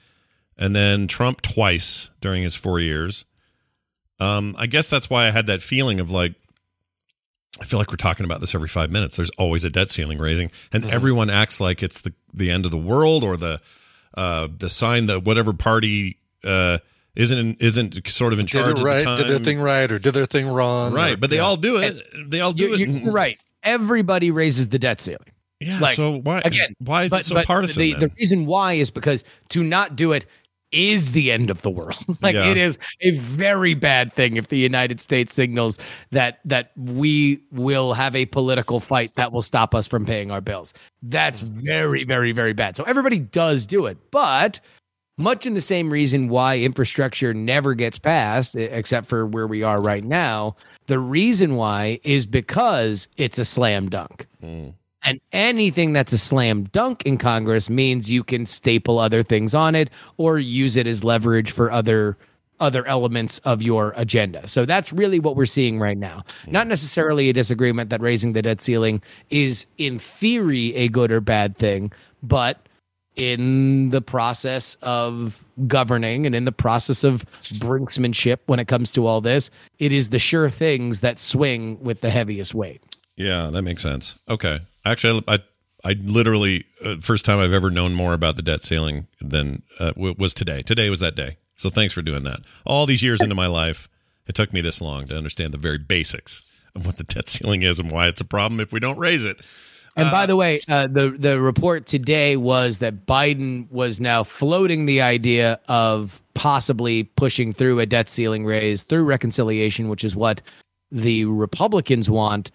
and then Trump twice during his four years. Um, I guess that's why I had that feeling of like, I feel like we're talking about this every five minutes. There's always a debt ceiling raising, and everyone acts like it's the the end of the world or the uh, the sign that whatever party uh, isn't isn't sort of in Did charge it at the right, time. did their thing right, or did their thing wrong. right, or- but they yeah. all do it. They all do You- it. you're right. Everybody raises the debt ceiling. Yeah. Like, so why again, why is but- it so but partisan? The, then? the reason why is because to not do it is the end of the world. like Yeah. it is a very bad thing if the United States signals that that we will have a political fight that will stop us from paying our bills. That's very very very bad. So everybody does do it, but much in the same reason why infrastructure never gets passed except for where we are right now, the reason why is because it's a slam dunk. Hmm. And anything that's a slam dunk in Congress means you can staple other things on it or use it as leverage for other other elements of your agenda. So that's really what we're seeing right now. Not necessarily a disagreement that raising the debt ceiling is in theory a good or bad thing, but in the process of governing and in the process of brinksmanship when it comes to all this, it is the sure things that swing with the heaviest weight. Yeah, that makes sense. Okay. Actually, I I literally uh, first time I've ever known more about the debt ceiling than uh, w- was today. Today was that day. So thanks for doing that. All these years into my life, it took me this long to understand the very basics of what the debt ceiling is and why it's a problem if we don't raise it. And by the way, uh, the the report today was that Biden was now floating the idea of possibly pushing through a debt ceiling raise through reconciliation, which is what the Republicans want,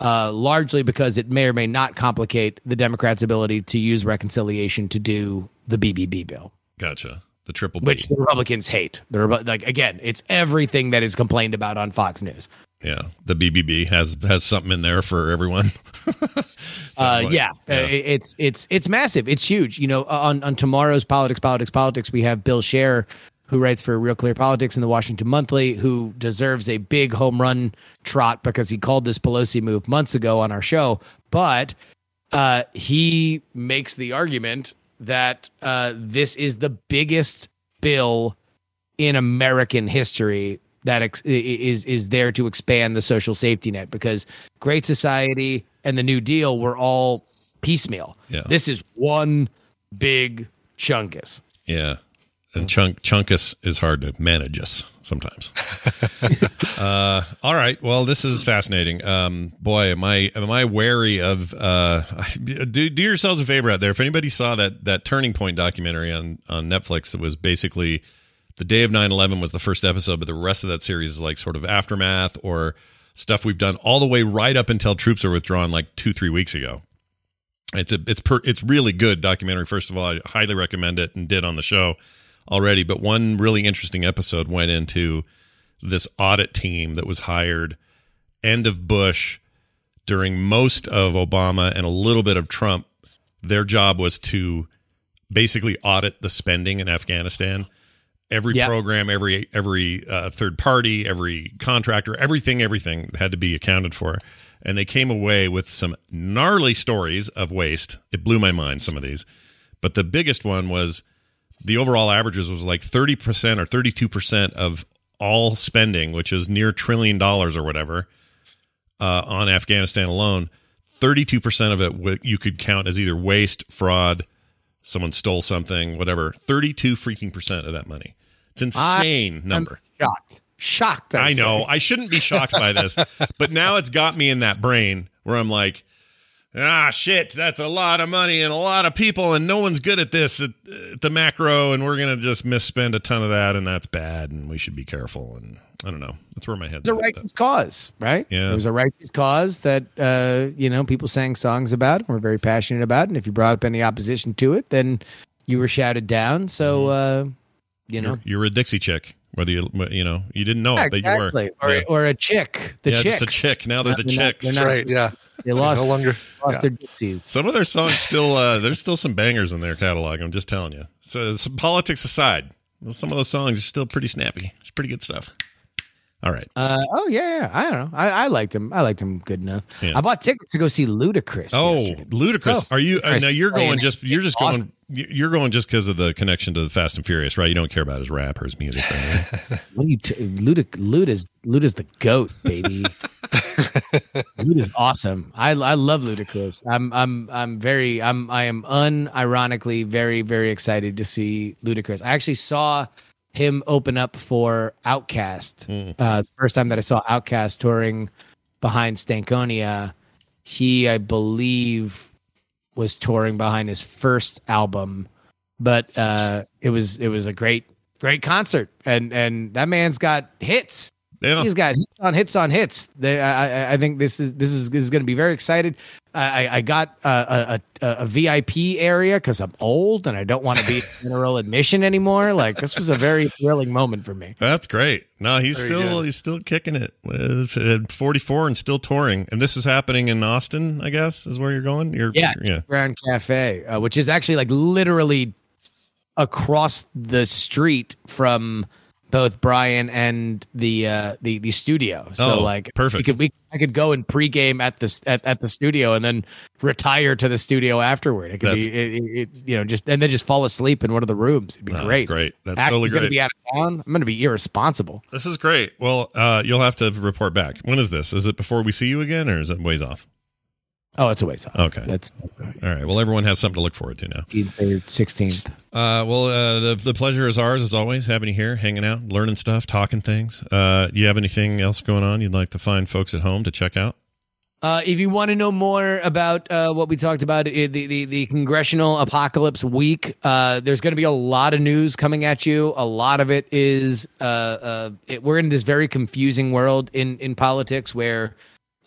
uh, largely because it may or may not complicate the Democrats' ability to use reconciliation to do the BBB bill, Gotcha. The triple B. which the Republicans hate. The like again, it's everything that is complained about on Fox News. yeah, the BBB has has something in there for everyone. Uh, like- yeah, Uh, it- it's it's it's massive. It's huge. You know, on on tomorrow's politics, politics, politics, we have Bill Scher, who writes for Real Clear Politics in the Washington Monthly, who deserves a big home run trot because he called this Pelosi move months ago on our show. But uh, he makes the argument that uh, this is the biggest bill in American history that ex- is is there to expand the social safety net because Great Society and the New Deal were all piecemeal. Yeah. This is one big chunkus. Yeah. And chunk chunkus is hard to manage us sometimes. uh, all right. Well, this is fascinating. Um, boy, am I am I wary of uh, do do yourselves a favor out there. If anybody saw that that turning point documentary on on Netflix it was basically the day of 9-11 was the first episode, but the rest of that series is like sort of aftermath or stuff we've done all the way right up until troops are withdrawn like two, three weeks ago. It's a it's per, it's really good documentary. First of all, I highly recommend it and did on the show already. But one really interesting episode went into this audit team that was hired end of Bush during most of Obama and a little bit of Trump. Their job was to basically audit the spending in Afghanistan. Every Yeah. program, every every uh, third party, every contractor, everything, everything had to be accounted for. And they came away with some gnarly stories of waste. It blew my mind. Some of these, but the biggest one was the overall averages was like 30% or 32% of all spending, which is near trillion dollars or whatever, uh, on Afghanistan alone. 32% of it you could count as either waste, fraud, someone stole something, whatever. 32 freaking percent of that money. It's insane number. I'm shocked. Shocked. I I'd know. I shouldn't be shocked by this, but now it's got me in that brain where I'm like, ah, shit, that's a lot of money and a lot of people, and no one's good at this at, at the macro, and we're gonna just misspend a ton of that, and that's bad, and we should be careful. And I don't know. That's where my head's It's a at. righteous cause, right? Yeah. It was a righteous cause that uh, you know people sang songs about and were very passionate about. And if you brought up any opposition to it, then you were shouted down. So uh, you know, You're, you're a Dixie chick, whether you you know you didn't know it, but you were. Or Yeah. or a chick. The yeah, chicks. just a chick. Now they're the They're not- chicks. they're not- right. Yeah. They lost. no longer. lost yeah. their dixies. Some of their songs still uh there's still some bangers in their catalog. I'm just telling you. So some politics aside, some of those songs are still pretty snappy. It's pretty good stuff. All right. Uh, oh yeah, yeah. I don't know. I, I liked him. I liked him good enough. Yeah. I bought tickets to go see Ludacris. Oh, yesterday. ludicrous! Oh, Are you uh, now? You're going just you're just Austin. going you're going just because of the connection to the Fast and Furious, right? You don't care about his rap or his music. Right? What are you? T- Luda, Luda's Luda's the goat, baby. Luda's awesome. I I love Ludacris. I'm I'm I'm very I'm I am unironically very very excited to see Ludacris. I actually saw him open up for OutKast. Uh, the first time that I saw OutKast touring behind Stankonia, he I believe was touring behind his first album, but uh, it was it was a great great concert, and and that man's got hits. Yeah. He's got hits on hits on hits. They, I, I- I think this is this is this is going to be very excited. I, I- I got a, a, a, a VIP area because I'm old and I don't want to be general admission anymore. Like this was a very thrilling moment for me. That's great. No, he's Very still good. he's still kicking it. Uh, 44 and still touring, and this is happening in Austin. I guess is where you're going. You're Yeah, yeah. Ground Cafe, uh, which is actually like literally across the street from both Brian and the uh, the the studio. So Oh, like perfect. We could we I could go and pregame at the at, at the studio and then retire to the studio afterward. It could That's- be it, it, you know just and then just fall asleep in one of the rooms. It'd be No, that's great. great. That's Acton's totally gonna great. be out of town. I'm gonna be irresponsible. This is great. Well, uh, you'll have to report back. When is this? Is it before we see you again, or is it ways off? Oh, it's a ways off. Okay. That's All right. Well, everyone has something to look forward to now. sixteenth. Uh, well, uh, the the pleasure is ours as always, having you here, hanging out, learning stuff, talking things. Uh, do you have anything else going on you'd like to find folks at home to check out? Uh, if you want to know more about uh, what we talked about, the, the, the congressional apocalypse week, uh, there's going to be a lot of news coming at you. A lot of it is uh, uh, it, we're in this very confusing world in, in politics where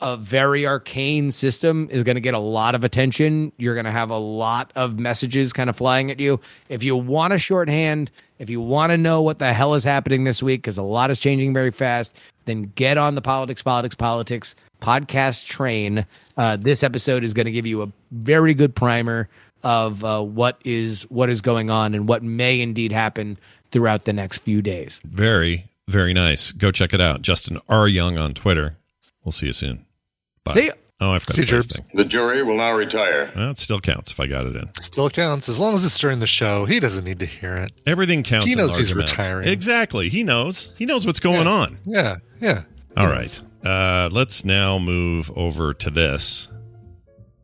a very arcane system is going to get a lot of attention. You're going to have a lot of messages kind of flying at you. If you want a shorthand, if you want to know what the hell is happening this week, because a lot is changing very fast, then get on the Politics, Politics, Politics podcast train. Uh, this episode is going to give you a very good primer of uh, what is what is going on and what may indeed happen throughout the next few days. Very, very nice. Go check it out. Justin R. Young on Twitter. We'll see you soon. Bye. See. Oh, I forgot See, to play this Jerbs. thing. The jury will now retire. Well, it still counts if I got it in. Still counts as long as it's during the show. He doesn't need to hear it. Everything counts. He in knows large he's amounts. retiring. Exactly. He knows. He knows what's going Yeah. on. Yeah, yeah. All right. Uh, let's now move over to this.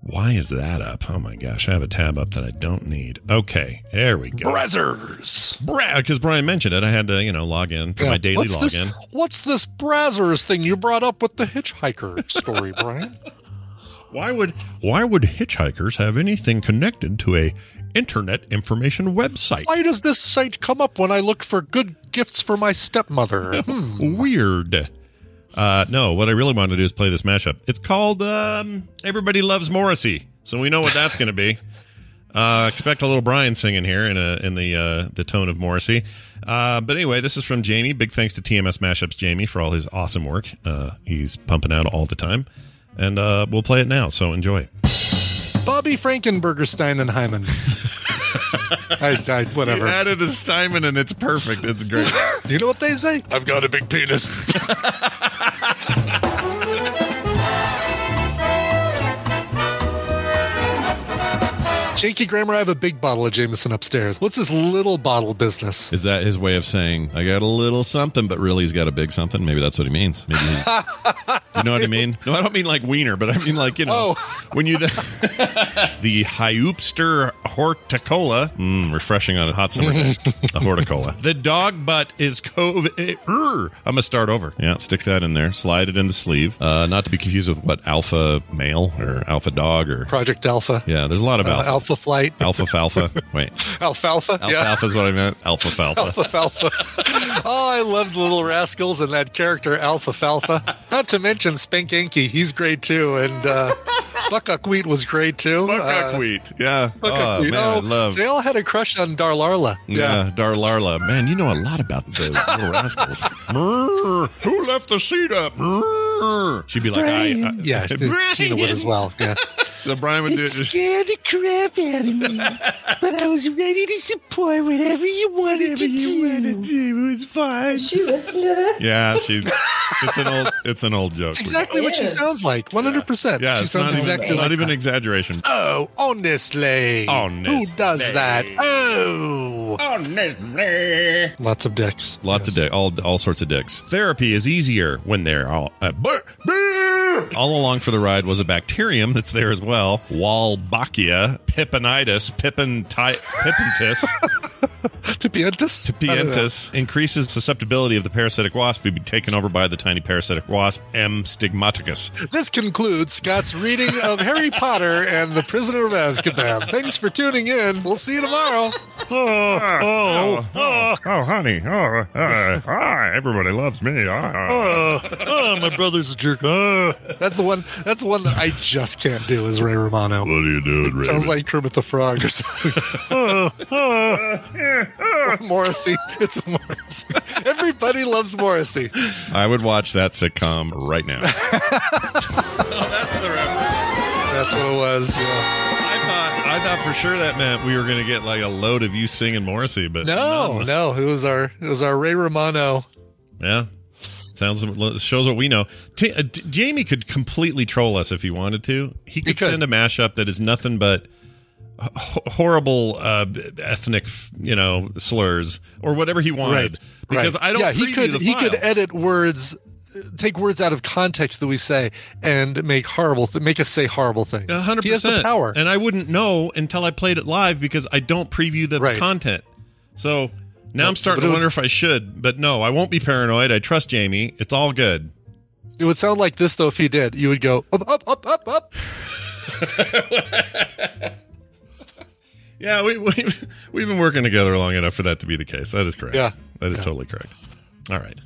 Why is that up? Oh my gosh, I have a tab up that I don't need. Okay, there we go. Brazzers. Because Brian mentioned it, I had to, you know, log in for my daily what's this, login. What's this Brazzers thing you brought up with the hitchhiker story, Brian? Why would why would hitchhikers have anything connected to a internet information website? Why does this site come up when I look for good gifts for my stepmother? Hmm. Weird. Uh, no, what I really want to do is play this mashup. It's called um, "Everybody Loves Morrissey," so we know what that's going to be. Uh, expect a little Brian singing here in a in the uh, the tone of Morrissey. Uh, but anyway, this is from Jamie. Big thanks to TMS Mashups Jamie for all his awesome work. Uh, he's pumping out all the time, and uh, we'll play it now. So enjoy. Bobby Frankenbergerstein and Hyman. I, I, whatever. He added a Steinman, and it's perfect. It's great. You know what they say? I've got a big penis. Shaky Grammar, I have a big bottle of Jameson upstairs. What's this little bottle business? Is that his way of saying I got a little something, but really he's got a big something? Maybe that's what he means. Maybe he's, you know what I mean? No, I don't mean like wiener, but I mean like you know when you the, the Hyupster horticola, mm, refreshing on a hot summer day. a horticola. The dog butt is cove. er. I'm gonna start over. Yeah, stick that in there. Slide it in the sleeve. Uh, not to be confused with what alpha male or alpha dog or Project Alpha. yeah. There's a lot of Uh, alpha. Alpha Flight. Alpha falfa. Wait, Alfalfa. alfalfa is what I meant. Alpha falfa. Alfalfa. oh, I loved Little Rascals and that character alpha Alfalfa. Not to mention Spank Yankee. He's great too. And uh, Buckwheat was great too. Uh, Buckwheat. Yeah. Oh, Buckwheat. man, I Oh, love. They all had a crush on Darlarla. Yeah, Darlarla. Man, you know a lot about the little rascals. Who left the seat up? She'd be like, I, I Yeah, Tina would as well. Yeah. So Brian would do it. Just, scared the crap out of me, but I was ready to support whatever you wanted to do. Wanted to. It was fine. She listened to this? yeah, she's. It's an old. It's an old joke. That's exactly what she sounds like. 100%. Yeah, she sounds not exactly even, like not even that. exaggeration. Oh, honestly. Honestly. Who does that? Oh. Honestly. Lots of dicks. Lots of dicks. all all sorts of dicks. Therapy is easier when they're all. Uh, brr, brr. All along for the ride was a bacterium that's there as well. Wolbachia, pippinitis, pippin pippentus, Pipientus? pipientus increases susceptibility of the parasitic wasp to be taken over by the tiny parasitic wasp M. stigmaticus. This concludes Scott's reading of Harry Potter and the Prisoner of Azkaban. Thanks for tuning in. We'll see you tomorrow. Oh, oh, oh, honey. Oh, uh, ah, everybody loves me. Ah. oh, my brother's a jerk. That's the one. That's the one that I just can't do. Is Ray Romano? What are you doing, Ray? Sounds like Kermit the Frog or something. Morrissey. It's a Morrissey. Everybody loves Morrissey. I would watch that sitcom right now. That's the reference. That's what it was. Yeah. I thought I thought for sure that meant we were going to get like a load of you singing Morrissey, but No, no. It was our. It was our Ray Romano. yeah, sounds shows what we know. T- uh, D- Jamie could completely troll us if he wanted to. He could, could. send a mashup that is nothing but horrible uh, ethnic, you know, slurs or whatever he wanted. Because right. I don't. Yeah, he could. He could edit words. Take words out of context that we say and make horrible, th- make us say horrible things. A hundred He has the percent power. and I wouldn't know until I played it live because I don't preview the Right. content. So now No, I'm starting to wonder if I should, but no, I won't be paranoid. I trust Jamie. It's all good. It would sound like this though if he did. You would go up, up, up, up, up. Yeah, we, we we've been working together long enough for that to be the case. That is correct. Yeah. that is Yeah. totally correct. All right,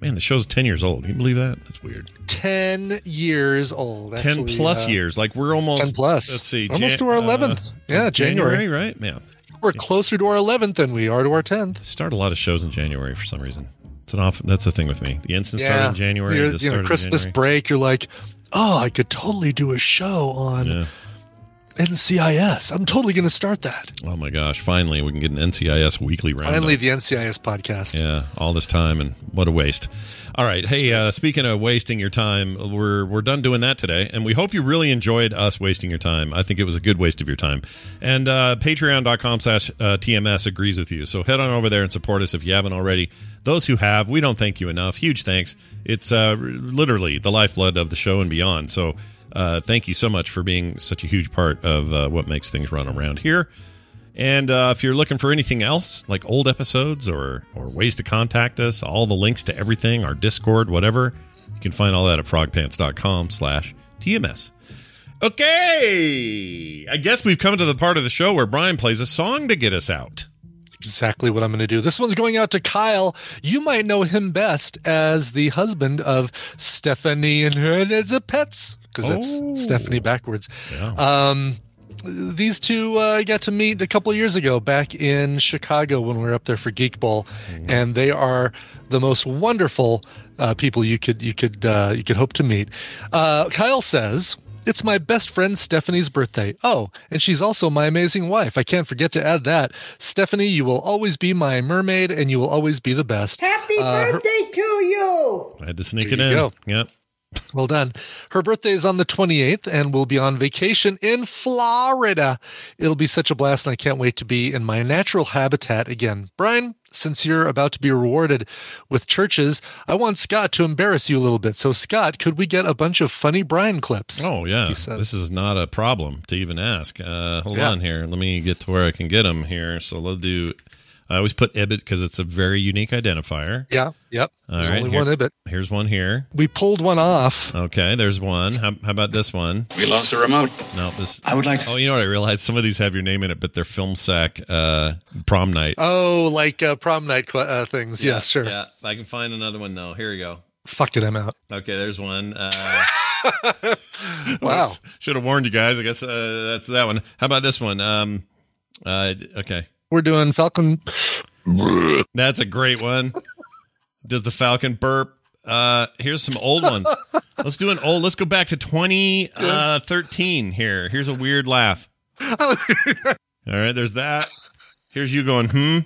man, the show's ten years old. Can you believe that? That's weird. Ten years old. ten plus uh, years. Like we're almost Ten plus. Let's see, Almost Jan- to our uh, 11th. Yeah, January. right? Yeah, We're closer to our eleventh than we are to our tenth. start a lot of shows in January for some reason. It's an off. That's the thing with me. The instant start Yeah, in January. You're- the you start know, Christmas January. break. You're like, oh, I could totally do a show on Yeah. NCIS. I'm totally going to start that. Oh my gosh! Finally, we can get an NCIS weekly roundup. Finally, the NCIS podcast. Yeah, all this time and what a waste. All right, hey, uh, speaking of wasting your time, we're we're done doing that today, and we hope you really enjoyed us wasting your time. I think it was a good waste of your time. And uh, Patreon.com/slash uh, TMS agrees with you. So head on over there and support us if you haven't already. Those who have, we don't thank you enough. Huge thanks. It's uh, literally the lifeblood of the show and beyond. So uh, thank you so much for being such a huge part of uh, what makes things run around here. And uh, if you're looking for anything else, like old episodes or or ways to contact us, all the links to everything, our Discord, whatever, you can find all that at frogpants.com slash TMS. Okay. I guess we've come to the part of the show where Brian plays a song to get us out. Exactly what I'm going to do. This one's going out to Kyle. You might know him best as the husband of Stephanie and her as a pets because that's Oh. Stephanie backwards. Yeah. Um, these two uh, I got to meet a couple years ago back in Chicago when we were up there for Geek Bowl, and they are the most wonderful uh, people you could you could uh, you could hope to meet. Uh, Kyle says. It's my best friend Stephanie's birthday. Oh, and she's also my amazing wife. I can't forget to add that. Stephanie, you will always be my mermaid and you will always be the best. Happy Uh, her- birthday to you! I had to sneak There it you in. go. Yep. Well done. Her birthday is on the 28th and we'll be on vacation in Florida. It'll be such a blast and I can't wait to be in my natural habitat again. Brian, since you're about to be rewarded with CHVRCHES, I want Scott to embarrass you a little bit. So, Scott, could we get a bunch of funny Brian clips? Oh yeah, this is not a problem to even ask. Uh, hold Yeah. on here. Let me get to where I can get them here. So let's do. I always put Ibbott because it's a very unique identifier. Yeah, yep. All There's right, only here- one Ibbott. Here's one here. We pulled one off. Okay, there's one. How, how about this one? We lost the remote. No, this. I would like to- Oh, you know what? I realized some of these have your name in it, but they're film sack uh, prom night. Oh, like uh, prom night cl- uh, things. Yeah, yes, sure. Yeah, I can find another one though. Here we go. Fuck it, I'm out. Okay, there's one. Uh, Wow. Should have warned you guys. I guess uh, that's that one. How about this one? Um, uh, okay, We're doing Falcon. that's a great one. Does the Falcon burp? Uh, here's some old ones. Let's do an old. Let's go back to 2013 here. Here's a weird laugh. All right, there's that. Here's you going, hmm.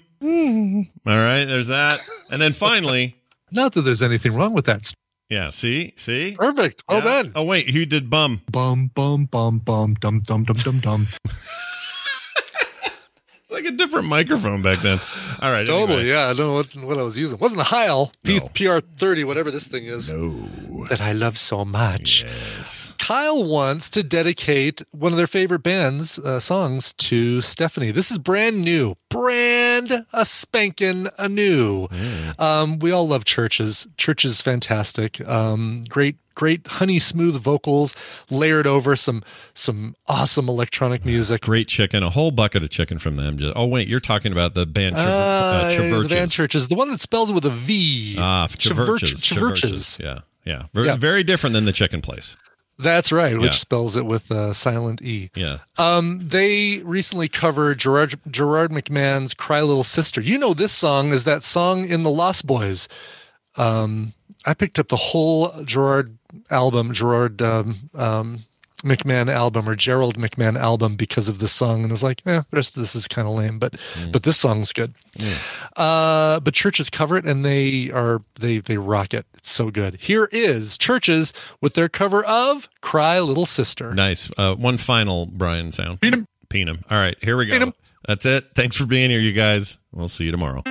All right, there's that. And then finally, Not that there's anything wrong with that. yeah, see? See? Perfect. Well Yeah. done. Oh, wait, you did bum. Bum bum bum bum dum dum dum dum dum. It's like a different microphone back then. All right. totally. anyway. Yeah, I don't know what, what I was using. wasn't the Heil P- PR30, whatever this thing is. No. That I love so much. Yes. Kyle wants to dedicate one of their favorite bands' uh, songs to Stephanie. This is brand new, brand a spanking anew. Um, we all love CHVRCHES. Church is fantastic. Um, great, great honey smooth vocals layered over some some awesome electronic music. Great chicken. A whole bucket of chicken from them. Just, oh, wait, you're talking about the band Traver- Uh, uh, the band CHVRCHES, the one that spells with a V. Ah. Traverches. Traverches. Yeah. Yeah. Very, Yeah. very different than the chicken place. That's right, which Yeah. spells it with a silent E. Yeah. Um, they recently covered Gerard Gerard McMahon's "Cry Little Sister." You know this song is that song in the Lost Boys. Um, I picked up the whole Gerard album, Gerard um, um, McMahon album or Gerald McMahon album because of this song, and was like, "Yeah, the rest of this is kind of lame, but but this song's good." Uh, but CHVRCHES cover it, and they are they they rock it. It's so good. Here is CHVRCHES with their cover of "Cry Little Sister." Nice. Uh, one final Brian sound. Peenum. Peenum. All right. Here we go. That's it. Thanks for being here, you guys. We'll see you tomorrow.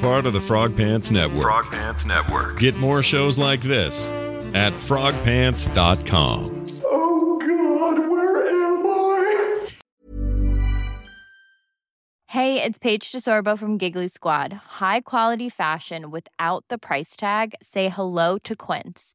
Part of the Frog Pants Network. Frog Pants Network. Get more shows like this at frogpants.com. Oh God, where am I? Hey, it's Paige DeSorbo from Giggly Squad. High quality fashion without the price tag. Say hello to Quince.